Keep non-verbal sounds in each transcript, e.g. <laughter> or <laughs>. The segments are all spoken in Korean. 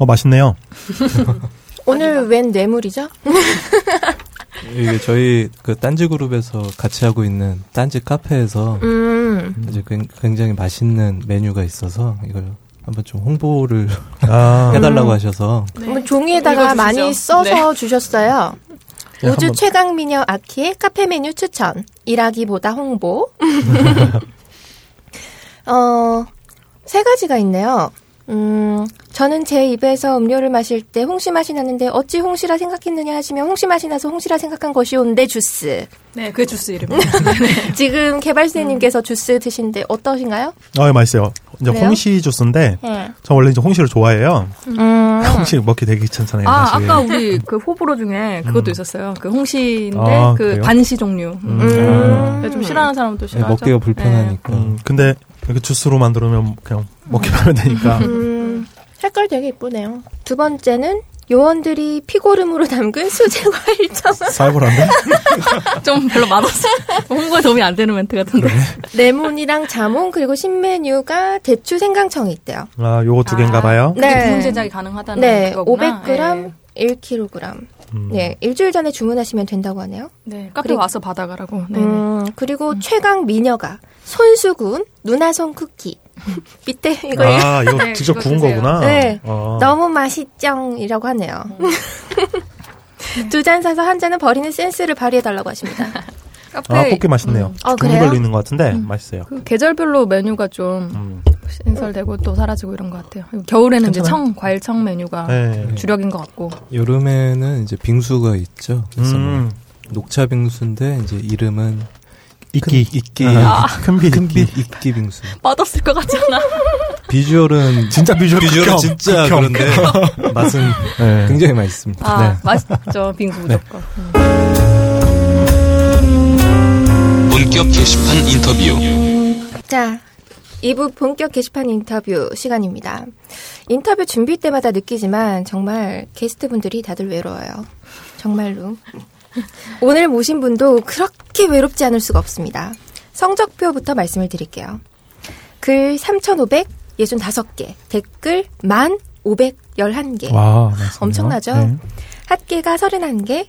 어, 맛있네요. <laughs> 오늘 웬 뇌물이죠? <laughs> 이게 저희 그 딴지 그룹에서 같이 하고 있는 딴지 카페에서 음. 이제 굉- 굉장히 맛있는 메뉴가 있어서 이걸 한번 좀 홍보를 아, <laughs> 해달라고 하셔서 뭐 종이에다가. 많이 써서 주셨어요. 예, 우주 최강 미녀 아키의 카페 메뉴 추천. 일하기보다 홍보. 어, 세 가지가 있네요. 음, 저는 제 입에서 음료를 마실 때 홍시 맛이 나는데 어찌 홍시라 생각했느냐 하시면 홍시 맛이 나서 홍시라 생각한 것이온데 주스. 네, 그게 주스 이름이에요. <laughs> 지금 개발사님께서 주스 드신데 어떠신가요? 어, 예, 맛있어요. 이제 그래요? 홍시 주스인데, 예. 저 원래 이제 홍시를 좋아해요. 음. 홍시 먹기 되게 귀찮잖아요, 아, 사실. 아까 우리 그 호불호 중에 그것도 있었어요. 그 홍시인데 아, 그 그래요? 반시 종류. 음. 음. 네, 좀 싫어하는 사람도 네, 싫어하죠. 먹기가 불편하니까 음, 근데 이렇게 주스로 만들면 그냥 먹기만 하면 되니까. 음, 색깔 되게 이쁘네요. 두 번째는 요원들이 피고름으로 담근 수제 과일청. 쌀벌한데? 네. 좀 별로 맛없어. 홍보에 도움이 안 되는 멘트 같은데. 레몬이랑 자몽 그리고 신메뉴가 대추 생강청이 있대요. 아, 요거 두 개인가 봐요. 그게 네. 제작이 가능하다는 네, 그거구나. 500g, 1kg. 음. 네, 일주일 전에 주문하시면 된다고 하네요. 네, 네, 카페 그리고- 와서 받아가라고. 네. 음, 그리고 최강 미녀가 손수군 누나손 쿠키. <laughs> 밑에 이거 아, 이거 네, 직접 구운 드세요. 거구나. 네. 어. 너무 맛있쩡이라고 하네요. <laughs> 두 잔 사서 한 잔은 버리는 센스를 발휘해달라고 하십니다. <laughs> 카페 아, 꽃게 맛있네요. 어, 종류별로 그래요? 있는 것 같은데, 맛있어요. 그 계절별로 메뉴가 좀 음. 신설되고 또 사라지고 이런 것 같아요. 겨울에는 이제 괜찮아요. 청, 과일 청 메뉴가 네. 주력인 것 같고. 여름에는 이제 빙수가 있죠. 그래서 뭐 음. 녹차 빙수인데 이제 이름은 이끼. 이끼 아, 큰빛 큰빛 이끼. 빙수. 맛없을 것 같잖아. 비주얼은 진짜 비주얼 비주얼은 극혐, 진짜 극혐. 그런데 맛은 네. 굉장히 맛있습니다. 아, 네. 맛있죠. 빙수 무조건. 음. 본격 게시판 인터뷰. 자, 2부 본격 게시판 인터뷰 시간입니다. 인터뷰 준비 때마다 느끼지만 정말 게스트분들이 다들 외로워요. 정말로. 오늘 모신 분도 그렇게 외롭지 않을 수가 없습니다. 성적표부터 말씀을 드릴게요. 글 3,565개, 댓글 1,511개. 와. 엄청나죠? 네. 핫개가 31개,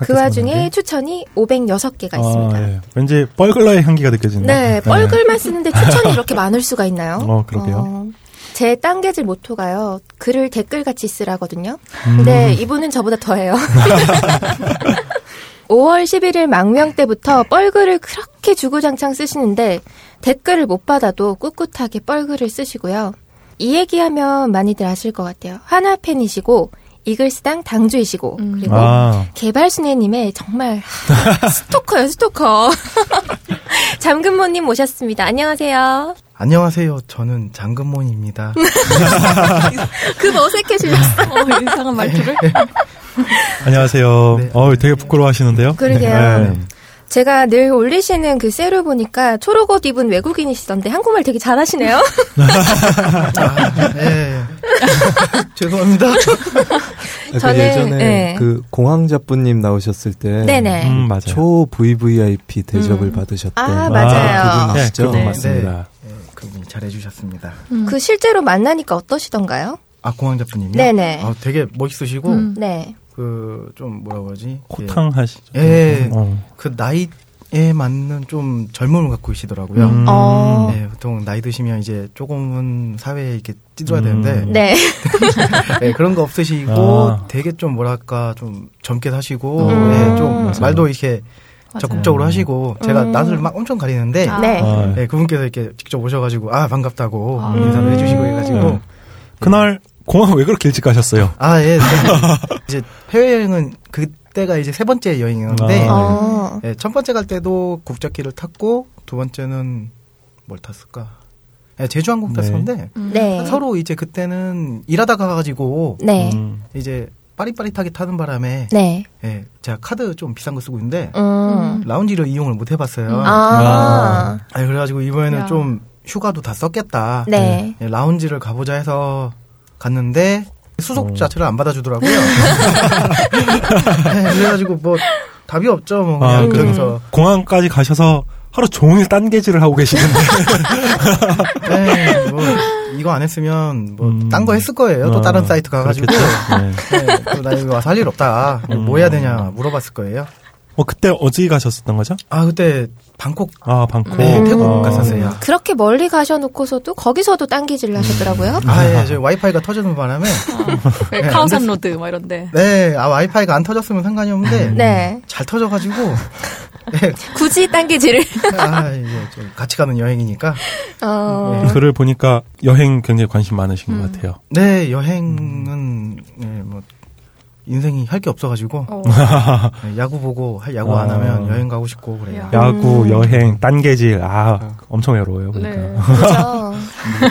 그 와중에 31 개. 추천이 506개가 있습니다. 아, 예. 왠지 뻘글러의 향기가 느껴지네요. 네, 뻘글만 쓰는데 추천이 <laughs> 이렇게 많을 수가 있나요? 어, 그러게요. 어, 제 땅개질 모토가요. 글을 댓글같이 쓰라거든요. 음. 근데 이분은 저보다 더해요. <laughs> <laughs> 5월 11일 망명 때부터 뻘글을 그렇게 주구장창 쓰시는데 댓글을 못 받아도 꿋꿋하게 뻘글을 쓰시고요. 이 얘기하면 많이들 아실 것 같아요. 하나 팬이시고 이글스당 당주이시고 그리고 아, 개발순애님의 정말 <laughs> 스토커요 스토커. <laughs> 잠금모님 모셨습니다. 안녕하세요. 안녕하세요. 저는 장근몬입니다. <laughs> 그 어색해지셨어. 어, 이상한 말투를. 안녕하세요. 네. 어, 되게 부끄러워하시는데요. 그러게요. 네. 제가 늘 올리시는 그 셀을 보니까 초록 옷 입은 외국인이시던데 한국말 되게 잘하시네요. 아, 네. <laughs> 죄송합니다. 그 저는, 예전에 네. 그 공황자부님 나오셨을 때 네네. 음, 맞아요. 초 VVIP 대접을 음. 받으셨던 아, 맞아요. 네, 그분이시죠? 그분 네. 맞습니다. 네, 그분이 잘해주셨습니다. 그 실제로 만나니까 어떠시던가요? 아, 공황자분님요? 네네. 아, 되게 멋있으시고, 음. 네. 그, 좀, 뭐라 그러지? 호탕 하시죠. 예. 어. 그 나이 에 맞는 좀 젊음을 갖고 계시더라고요. 음. 어. 네, 보통 나이 드시면 이제 조금은 사회에 이렇게 찌들어야 음. 되는데, 네. 네, <laughs> 그런 거 없으시고, 아. 되게 좀 뭐랄까, 좀 젊게 사시고, 음. 네, 좀 맞아요. 말도 이렇게 적극적으로 하시고, 제가 음. 낯을 막 엄청 가리는데, 아. 네. 아, 네, 그분께서 이렇게 직접 오셔가지고, 아, 반갑다고 아. 인사를 해주시고 해가지고, 네. 그날 공항 왜 그렇게 일찍 가셨어요? 아, 예. 저는 <laughs> 이제 해외여행은 그때가 이제 세 번째 여행이었는데, 아. 어. 예, 첫 번째 갈 때도 국적기를 탔고, 두 번째는 뭘 탔을까? 예, 제주항공 네. 탔었는데, 네. 서로 이제 그때는 일하다가 가가지고, 네. 음. 이제 빠릿빠릿하게 타는 바람에, 네. 예, 제가 카드 좀 비싼 거 쓰고 있는데, 음. 라운지를 이용을 못 해봤어요. 아. 아, 그래가지고 이번에는 야. 좀 휴가도 다 썼겠다. 네. 예, 라운지를 가보자 해서 갔는데 수속 어. 자체를 안 받아주더라고요. <laughs> 네, 그래가지고 뭐 답이 없죠. 뭐 아, 그냥 그- 거기서 공항까지 가셔서 하루 종일 딴게질을 하고 계시는데. <laughs> 네, 뭐 이거 안 했으면 뭐 음. 딴거 했을 거예요. 또 어, 다른 사이트 가가지고. <laughs> 네. 네, 또나 여기 와서 할 일 없다. 뭐 해야 되냐 물어봤을 거예요. 어, 그때 어디 가셨었던 거죠? 아 그때 방콕 아, 방콕. 네, 태국 어. 갔었어요. 그렇게 멀리 가셔놓고서도 거기서도 딴게질을 하셨더라고요. 아, 예, 저 와이파이가 터지는 바람에 왜 네, 카오산 로드 막 이런데. 네, 아 와이파이가 안 터졌으면 상관이 없는데 네. 잘 터져가지고 네, 굳이 딴기질을. 아 이제 좀 같이 가는 여행이니까 어, 글을 보니까 여행 굉장히 관심 많으신 것 같아요. 네 여행은 네, 뭐 인생이 할 게 없어가지고 어. <laughs> 네, 야구 보고 할 야구 안 아. 하면 여행 가고 싶고 그래요. 야. 야구, 음. 여행, 딴개질, 아, 엄청 외로워요, 보니까. 네. <laughs> 그죠.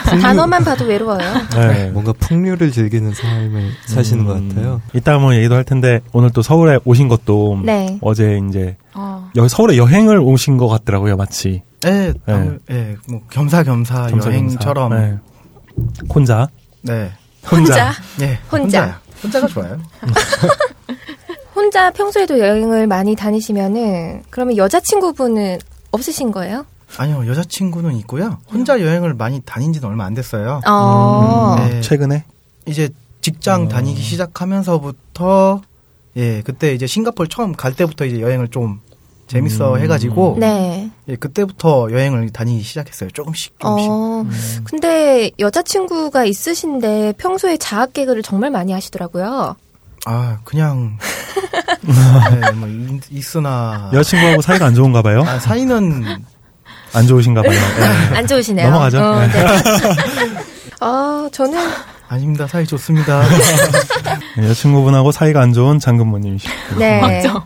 <laughs> 단어만 봐도 외로워요. 네. 뭔가 풍류를 즐기는 삶을 사시는 것 음. 같아요. 이따 한번 얘기도 할 텐데, 오늘 또 서울에 오신 것도, 네. 어제 이제, 아. 여기 서울에 여행을 오신 것 같더라고요, 마치. 네, 네. 아무- 네, 뭐 겸사겸사 겸사겸사. 여행처럼 네, 네. 혼자. 네, 혼자. 예, 혼자. 혼자요. 혼자가 좋아요. <laughs> 혼자 평소에도 여행을 많이 다니시면은, 그러면 여자친구분은 없으신 거예요? 아니요, 여자친구는 있고요. 혼자 여행을 많이 다닌 지는 얼마 안 됐어요. 어. 네. 최근에? 이제 직장 어. 다니기 시작하면서부터 예 그때 이제 싱가포르 처음 갈 때부터 이제 여행을 좀 재밌어 음. 해가지고 네. 예 그때부터 여행을 다니기 시작했어요 조금씩 조금씩 어, 근데 여자친구가 있으신데 평소에 자학 개그를 정말 많이 하시더라고요. 아 그냥 <laughs> 네, 뭐 이- 있으나 여자친구하고 사이가 안 좋은가 봐요? 아, 사이는 안 좋으신가 봐요. <laughs> 네. 안 좋으시네요. 넘어가죠. 어, 네. 네. <laughs> 아, 저는 아닙니다 사이 좋습니다 <laughs> 네, 여자친구분하고 사이가 안 좋은 장근모님이시고. 네. 맞죠.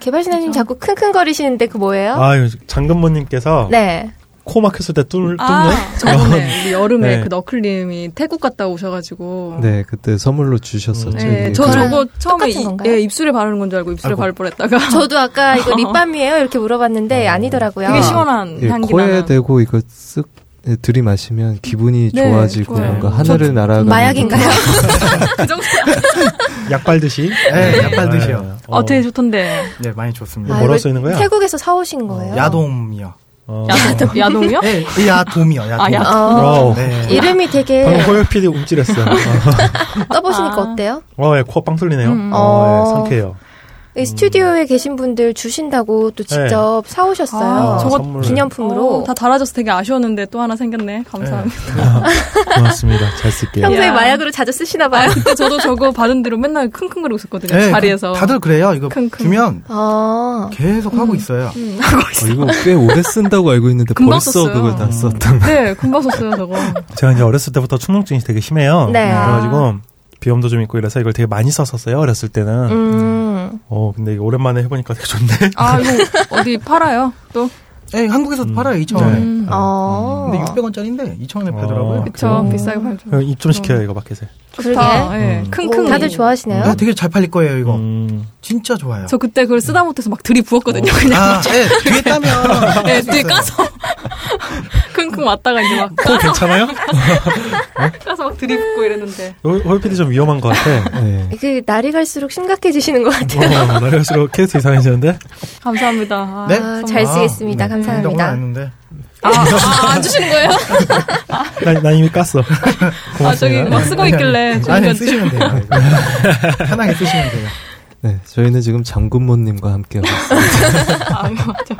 개발신하님 자꾸 킁킁거리시는데 그 뭐예요? 아, 장근모님께서 네. 코 막혔을 때 뚫, 뚫는? 아, 저번에 <laughs> 우리 여름에 네. 그 너클님이 태국 갔다 오셔가지고. 네, 그때 선물로 주셨었죠. 네, 저 그- 저거 처음에 이? 예, 입술에 바르는 건 줄 알고 입술에 아이고. 바를 뻔했다가 <laughs> 저도 아까 이거 립밤이에요? 이렇게 물어봤는데 아니더라고요. 되게 시원한 예, 향기 코에 나는. 대고 이거 쓱 예, 들이마시면 기분이 네, 좋아지고 좋아요. 뭔가 하늘을 날아가는 마약인가요? <laughs> 그 정도. <laughs> 약 빨듯이? 네 약발 듯이요 네. 어, 되게 좋던데. 네 많이 좋습니다 아, 뭐라고 이거 써 있는 거야? 태국에서 사오신 거예요? 야돔이요 어. 야동, 야동이요? 네이 야돔이요 야돔 아, 야- 어, 어. 네. 이름이 되게 방금 호영 PD 움찔했어요. <laughs> 떠보시니까 아. 어때요? 어, 예, 코빵 뚫리네요. 음. 어, 어. 예, 상쾌해요. 이 스튜디오에 계신 분들 주신다고 또 직접 사오셨어요. 아, 저거 선물. 기념품으로. 어, 다 달아줘서 되게 아쉬웠는데 또 하나 생겼네. 감사합니다. 고맙습니다. 잘 쓸게요. 평소에 야. 마약으로 자주 쓰시나 봐요. 그때 저도 저거 받은 뒤로 맨날 킁킁거리고 있었거든요. 네, 자리에서. 다들 그래요 이거 킁킁. 주면 아. 계속 하고 있어요 음, 하고 어, 있어요. 이거 꽤 오래 쓴다고 알고 있는데 금방 벌써 썼어요. 그걸 다 썼던. 네, 금방 썼어요, 저거. 제가 이제 어렸을 때부터 충농증이 되게 심해요. 네. 그래가지고 비염도 좀 있고 이래서 이걸 되게 많이 썼었어요. 어렸을 때는. 음. 어, 근데 이거 오랜만에 해보니까 되게 좋네. 아, 이거 어디 팔아요? 또? 네 한국에서도 팔아요 2,000원에 음. 어. 근데 600원짜리인데 2,000원에 팔더라고요 어. 그쵸, 음. 비싸게 팔죠. 입좀 시켜요, 이거 마켓에. 좋다. 예, 음. 킁킁. 다들 좋아하시네요. 네, 되게 잘 팔릴 거예요 이거 음. 진짜 좋아요 저 그때 그걸 쓰다 못해서 막 들이부었거든요, 그냥. 아, 네, 뒤에 따면. 네, 뒤에 까서. <laughs> 킁킁 왔다가 이제 막 코 괜찮아요? <laughs> 까서 막 들이붓고 이랬는데. 홀 PD 좀 위험한 것 같아. 네. 그 날이 갈수록 심각해지시는 것 같아요. 어, 나를수록 케이스 이상해지는데? 감사합니다. 아, 네? 아. 잘 쓰겠습니다. 네, 오늘 감사합니다. 안 했는데. 아, 아, 안 주시는 거예요? 난, 난 이미 깠어. 아, 저기 고맙습니다. 막 쓰고 있길래. 아니, 저희가 쓰시면 돼요. <laughs> 편하게 쓰시면 돼요. 네, 저희는 지금 장군모님과 함께하고 있습니다. <laughs> 아, 이거 맞아.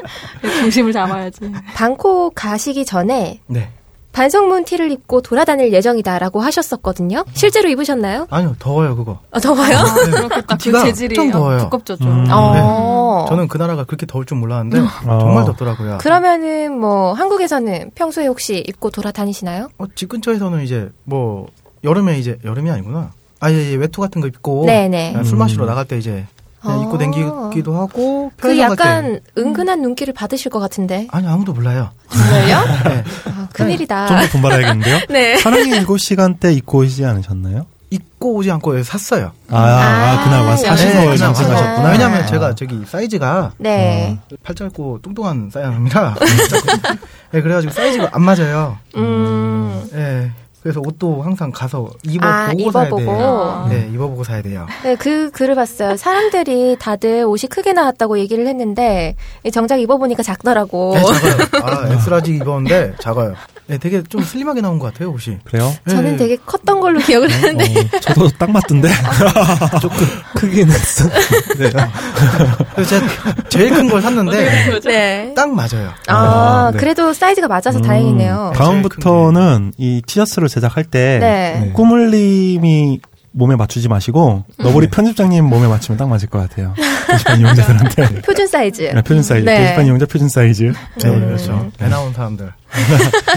중심을 잡아야지. 방콕 가시기 전에 네. 반성문 티를 입고 돌아다닐 예정이다라고 하셨었거든요. 실제로 입으셨나요? 아니요, 더워요, 그거. 아, 더워요? 그렇겠다. 그 재질이 좀 더워요. 두껍죠, 좀. 음. 어. 저는 그 나라가 그렇게 더울 줄 몰랐는데, 어. <laughs> 정말 덥더라고요. 그러면은 뭐 한국에서는 평소에 혹시 입고 돌아다니시나요? 어, 집 근처에서는 이제, 뭐, 여름에 이제, 여름이 아니구나. 아, 예, 예, 외투 같은 거 입고. 네네. 그냥 술 음. 마시러 나갈 때 이제, 그냥 어. 입고 댕기기도 하고, 그 편의점 갈 때. 약간 은근한 눈길을 받으실 것 같은데. 아니, 아무도 몰라요. 정말요? <laughs> 네. 아, 큰일이다. 좀더돈 받아야겠는데요? 네. 사랑의 7시간 때 입고 오시지 않으셨나요? 입고 오지 않고 샀어요. 아, 아, 그날 와 사시서 네, 그날 전승하셨구나. 와서. 왜냐면 제가 저기 사이즈가 네. 팔 짧고 뚱뚱한 사람이라. <laughs> 네, 그래가지고 사이즈가 안 맞아요. 음. 예. 그래서 옷도 항상 가서 입어보고 아, 사야 입어보고. 돼요. 네, 입어보고 사야 돼요. 네, 그 글을 봤어요. 사람들이 다들 옷이 크게 나왔다고 얘기를 했는데 정작 입어보니까 작더라고. 네, 작아요. 아, X-large 입었는데 작아요. 네, 되게 좀 슬림하게 나온 것 같아요 옷이. 그래요? 저는 네. 되게 컸던 걸로 기억을 하는데. 어, 저도 딱 맞던데. <laughs> 조금 크긴 했어. 네. 그래서 제가 제일 큰 걸 샀는데 네. 딱 맞아요. 아, 아, 네. 그래도 사이즈가 맞아서 음, 다행이네요. 다음부터는 이 티셔츠를 제작할 때 네. 네. 꾸물님이 몸에 맞추지 마시고 너구리 편집장님 몸에 맞추면 딱 맞을 것 같아요. <laughs> 게시판 이용자들한테. <laughs> 표준 사이즈. 네, 표준 사이즈. 네. 게시판 이용자 표준 사이즈. 네, 그렇죠. 배 나온 사람들. <laughs>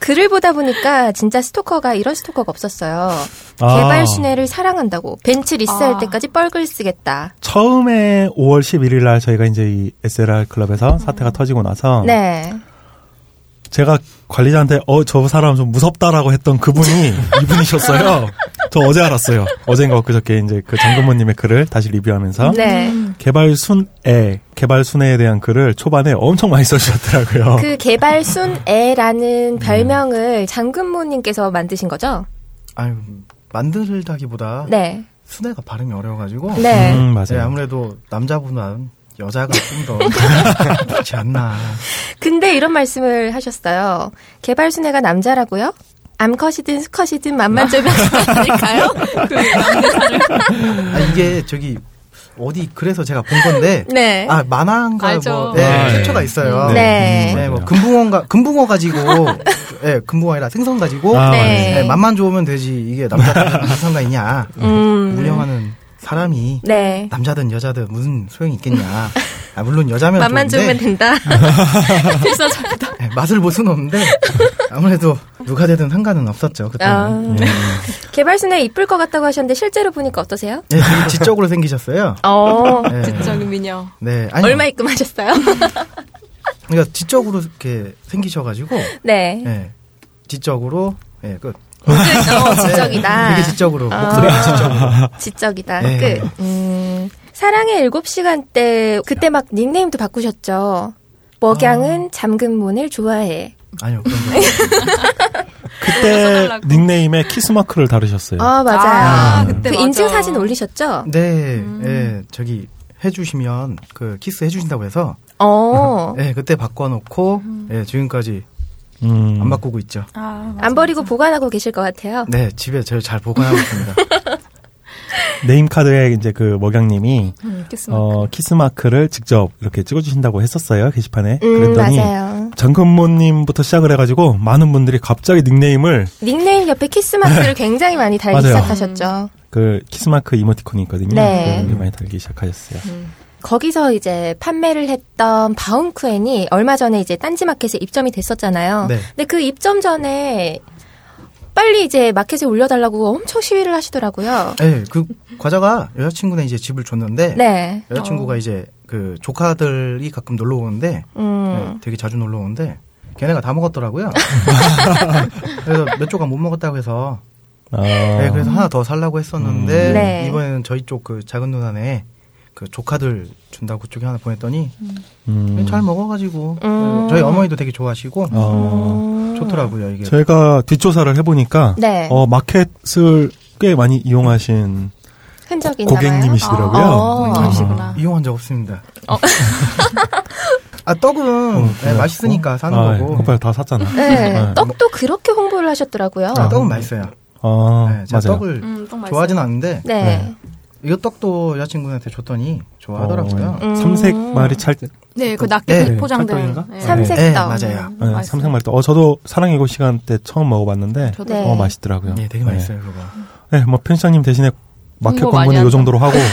글을 보다 보니까 진짜 스토커가 이런 스토커가 없었어요. 아. 개발 순회를 사랑한다고 벤츠 리스할 아. 때까지 뻘글 쓰겠다. 처음에 5월 11일 날 저희가 이제 이 SLR 클럽에서 사태가 터지고 나서 네. 제가 관리자한테 어 저 사람 좀 무섭다라고 했던 그분이 이분이셨어요. 저 어제 알았어요. 어제인가 엊그저께 이제 그 잠금몬님의 글을 다시 리뷰하면서 네. 개발 순애 개발 순애에 대한 글을 초반에 엄청 많이 써주셨더라고요. 그 개발 순애라는 별명을 장근모님께서 만드신 거죠? 아유 만들다기보다 네. 순애가 발음이 어려워가지고. 네. 음, 네, 맞아요. 아무래도 남자분은 여자가 좀더 <laughs> 좋지 않나. 근데 이런 말씀을 하셨어요. 개발 순애가 남자라고요? 암컷이든 수컷이든 쫄면 아닐까요? 아, 이게 저기 어디 그래서 제가 본 건데. <laughs> 네. 아 만화인가. 뭐 네, 아, 예. 캡처가 있어요. 네. 네, 뭐 금붕어가 금붕어 가지고 예, <laughs> 금붕어 아니라 생선 가지고 아, 네. 네, 맛만 좋으면 되지 이게 남자든 무슨 상관이냐. 음. 운영하는 사람이 네. 남자든 여자든 무슨 소용이 있겠냐. 아, 물론 여자면 맘만 좋은데 좋으면 된다. <laughs> 필사적이다. 예, 맛을 볼 수는 없는데 아무래도 누가 되든 상관은 없었죠 그때는. 아. 예. 개발 순애 이쁠 것 같다고 하셨는데 실제로 보니까 어떠세요? 예, 되게 지적으로 생기셨어요. 어. 예. 지적인 미녀. 네, 아니, 얼마 입금하셨어요? 그러니까 지적으로 이렇게 생기셔가지고, 네. 예, 지적으로, 예, 끝. 어, 지적이다. 되게 지적으로 아. 목소리가 지적으로. 지적이다. 네. 끝. 음, 사랑의 일곱 시간 때 그때 막 닉네임도 바꾸셨죠. 먹양은 잠금몬을 좋아해. 아니요, 그런 거. <laughs> 그때. 닉네임에 키스마크를 다루셨어요. 아 맞아요. 아, 그 그때 인증 맞아. 사진 올리셨죠? 네, 예, 저기 해주시면 그 키스 해주신다고 해서, 어. <laughs> 예, 그때 바꿔놓고, 예, 지금까지 음. 안 바꾸고 있죠. 아, 안 버리고 보관하고 계실 것 같아요. 네, 집에 제일 잘 보관하고 있습니다. <laughs> name card에 이제 그 먹양님이 음, 키스. 어, 키스마크를 직접 이렇게 찍어주신다고 했었어요 게시판에. 음, 그랬더니 맞아요. 장근모님부터 시작을 해가지고 많은 분들이 갑자기 닉네임을 닉네임 옆에 키스 마크를 <laughs> 굉장히 많이 달기. 시작하셨죠. 그 키스마크 이모티콘이 있거든요. 네. 그걸 많이 달기 시작하셨어요. 거기서 이제 판매를 했던 바움쿠엔이 얼마 전에 이제 딴지마켓에 입점이 됐었잖아요. 네. 근데 그 입점 전에 빨리 이제 마켓에 올려달라고 엄청 시위를 하시더라고요. 예, 그 과자가 여자친구네 이제 집을 줬는데, 네. 여자친구가 이제 그 조카들이 가끔 놀러 오는데, 음. 네, 되게 자주 놀러 오는데 걔네가 다 먹었더라고요. <laughs> <laughs> 그래서 몇 조각 못 먹었다고 해서 아, 네, 그래서 하나 더 살라고 했었는데 음. 네. 이번에는 저희 쪽 그 작은 누나네 그 조카들 준다고 그쪽에 하나 보냈더니 음. 잘 먹어가지고 음. 저희 어머니도 되게 좋아하시고 어, 음. 좋더라고요 이게. 제가 뒷조사를 해보니까 네. 어, 마켓을 꽤 많이 이용하신 흔적이? 고객님이시더라고요. 어. 그러시구나. 이용한 적 없습니다. <laughs> 아 떡은 어, 네? 맛있으니까 사는 아, 거고. 오빠 다 샀잖아. 네. 네. 떡도 그렇게 홍보를 하셨더라고요. 아, 떡은 맛있어요. 아, 네, 제가 맞아요. 떡을 음. 좋아하진 않는데 네. 네. 이거 떡도 여자친구한테 줬더니 좋아하더라고요. 음. 삼색 말이 찰 때. 네, 그 낮게 네, 포장된. 찰떡인가? 네. 삼색떡. 네, 맞아요. 음, 네. 삼색 말이 또. 어, 저도 사랑의 고 시간 때 처음 먹어봤는데, 저도 네. 어, 맛있더라고요. 예, 되게 맛있어요 그거. 네, 뭐 편집장님 대신에 마켓 광고는 요. 정도로 하고. <laughs>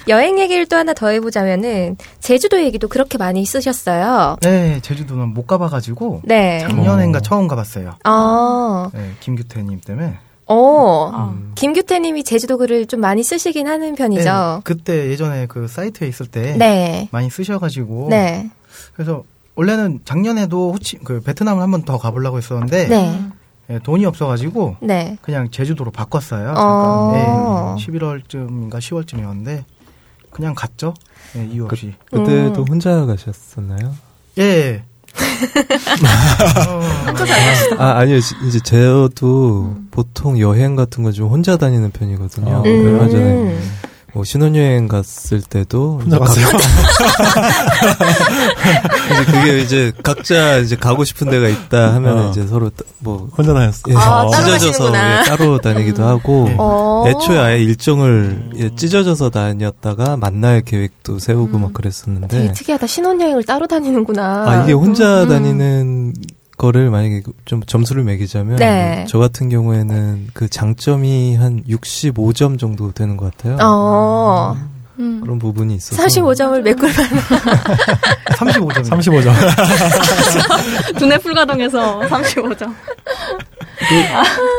<laughs> 여행 얘기를 또 하나 더 해보자면은 제주도 얘기도 그렇게 많이 쓰셨어요. 네, 제주도는 못 가봐가지고 네. 작년엔가 어. 처음 가봤어요. 아, 네, 김규태님 때문에. 어. 아. 김규태님이 제주도 글을 좀 많이 쓰시긴 하는 네, 편이죠. 그때 예전에 그 사이트에 있을 때 네. 많이 쓰셔가지고. 네. 그래서 원래는 작년에도 호치 그 베트남을 한 번 더 가보려고 했었는데 네. 예, 돈이 없어가지고 네. 그냥 제주도로 바꿨어요. 어. 잠깐. 네, 11월쯤인가 10월쯤이었는데 그냥 갔죠. 예, 이유 없이. 그때도 음. 혼자 가셨었나요? 예. 아, 아니요. 지- 이제 저도 보통 여행 같은 거 좀 혼자 다니는 편이거든요. 아, 음. 얼마 전에 뭐 신혼여행 갔을 때도 혼자 갔어요? 각- <laughs> 이제 그게 이제 각자 이제 가고 싶은 데가 있다 하면 어. 이제 서로 따- 뭐 혼자 다녔어. 예, 아, 찢어져서. 예, 따로 다니기도 하고 네. 어. 애초에 아예 일정을 예, 찢어져서 다녔다가 만날 계획도 세우고 막 되게 그랬었는데 특이하다. 신혼여행을 따로 다니는구나. 아 이게 혼자 음. 다니는 거를 만약에 좀 점수를 매기자면 네. 저 같은 경우에는 그 장점이 한 65점 정도 되는 것 같아요. 어. 음. 그런 부분이 있어서 45점을 메꿀 만 35점. 35점. 두뇌 풀가동에서 35점.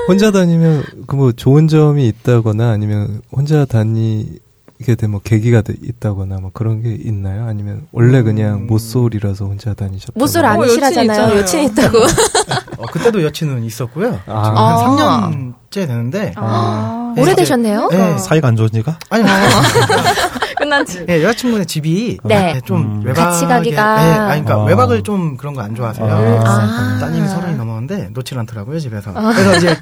혼자 다니면 그 뭐 좋은 점이 있다거나 아니면 혼자 다니 게 되면 계기가 돼- 있다거나 뭐 그런 게 있나요? 아니면 원래 그냥 음. 모쏠이라서 혼자 다니셨다고? 모쏠 어, 아니시라잖아요. <laughs> 여친. 있다고. 어, 그때도 여친은 있었고요. 아. 지금 아. 한 3년째 되는데. 아, 네, 오래되셨네요. 네. 사이가 안 좋으니까? 아니, <laughs> 끝난 지. 예, 여자친구네 집이 네. 좀 음. 외박에 같이 가기가. 네, 아니, 그러니까 어. 외박을 좀 그런 거 안 좋아하세요. 아. 따님이 서른이 넘었는데 놓질 않더라고요 집에서. 그래서 이제 예,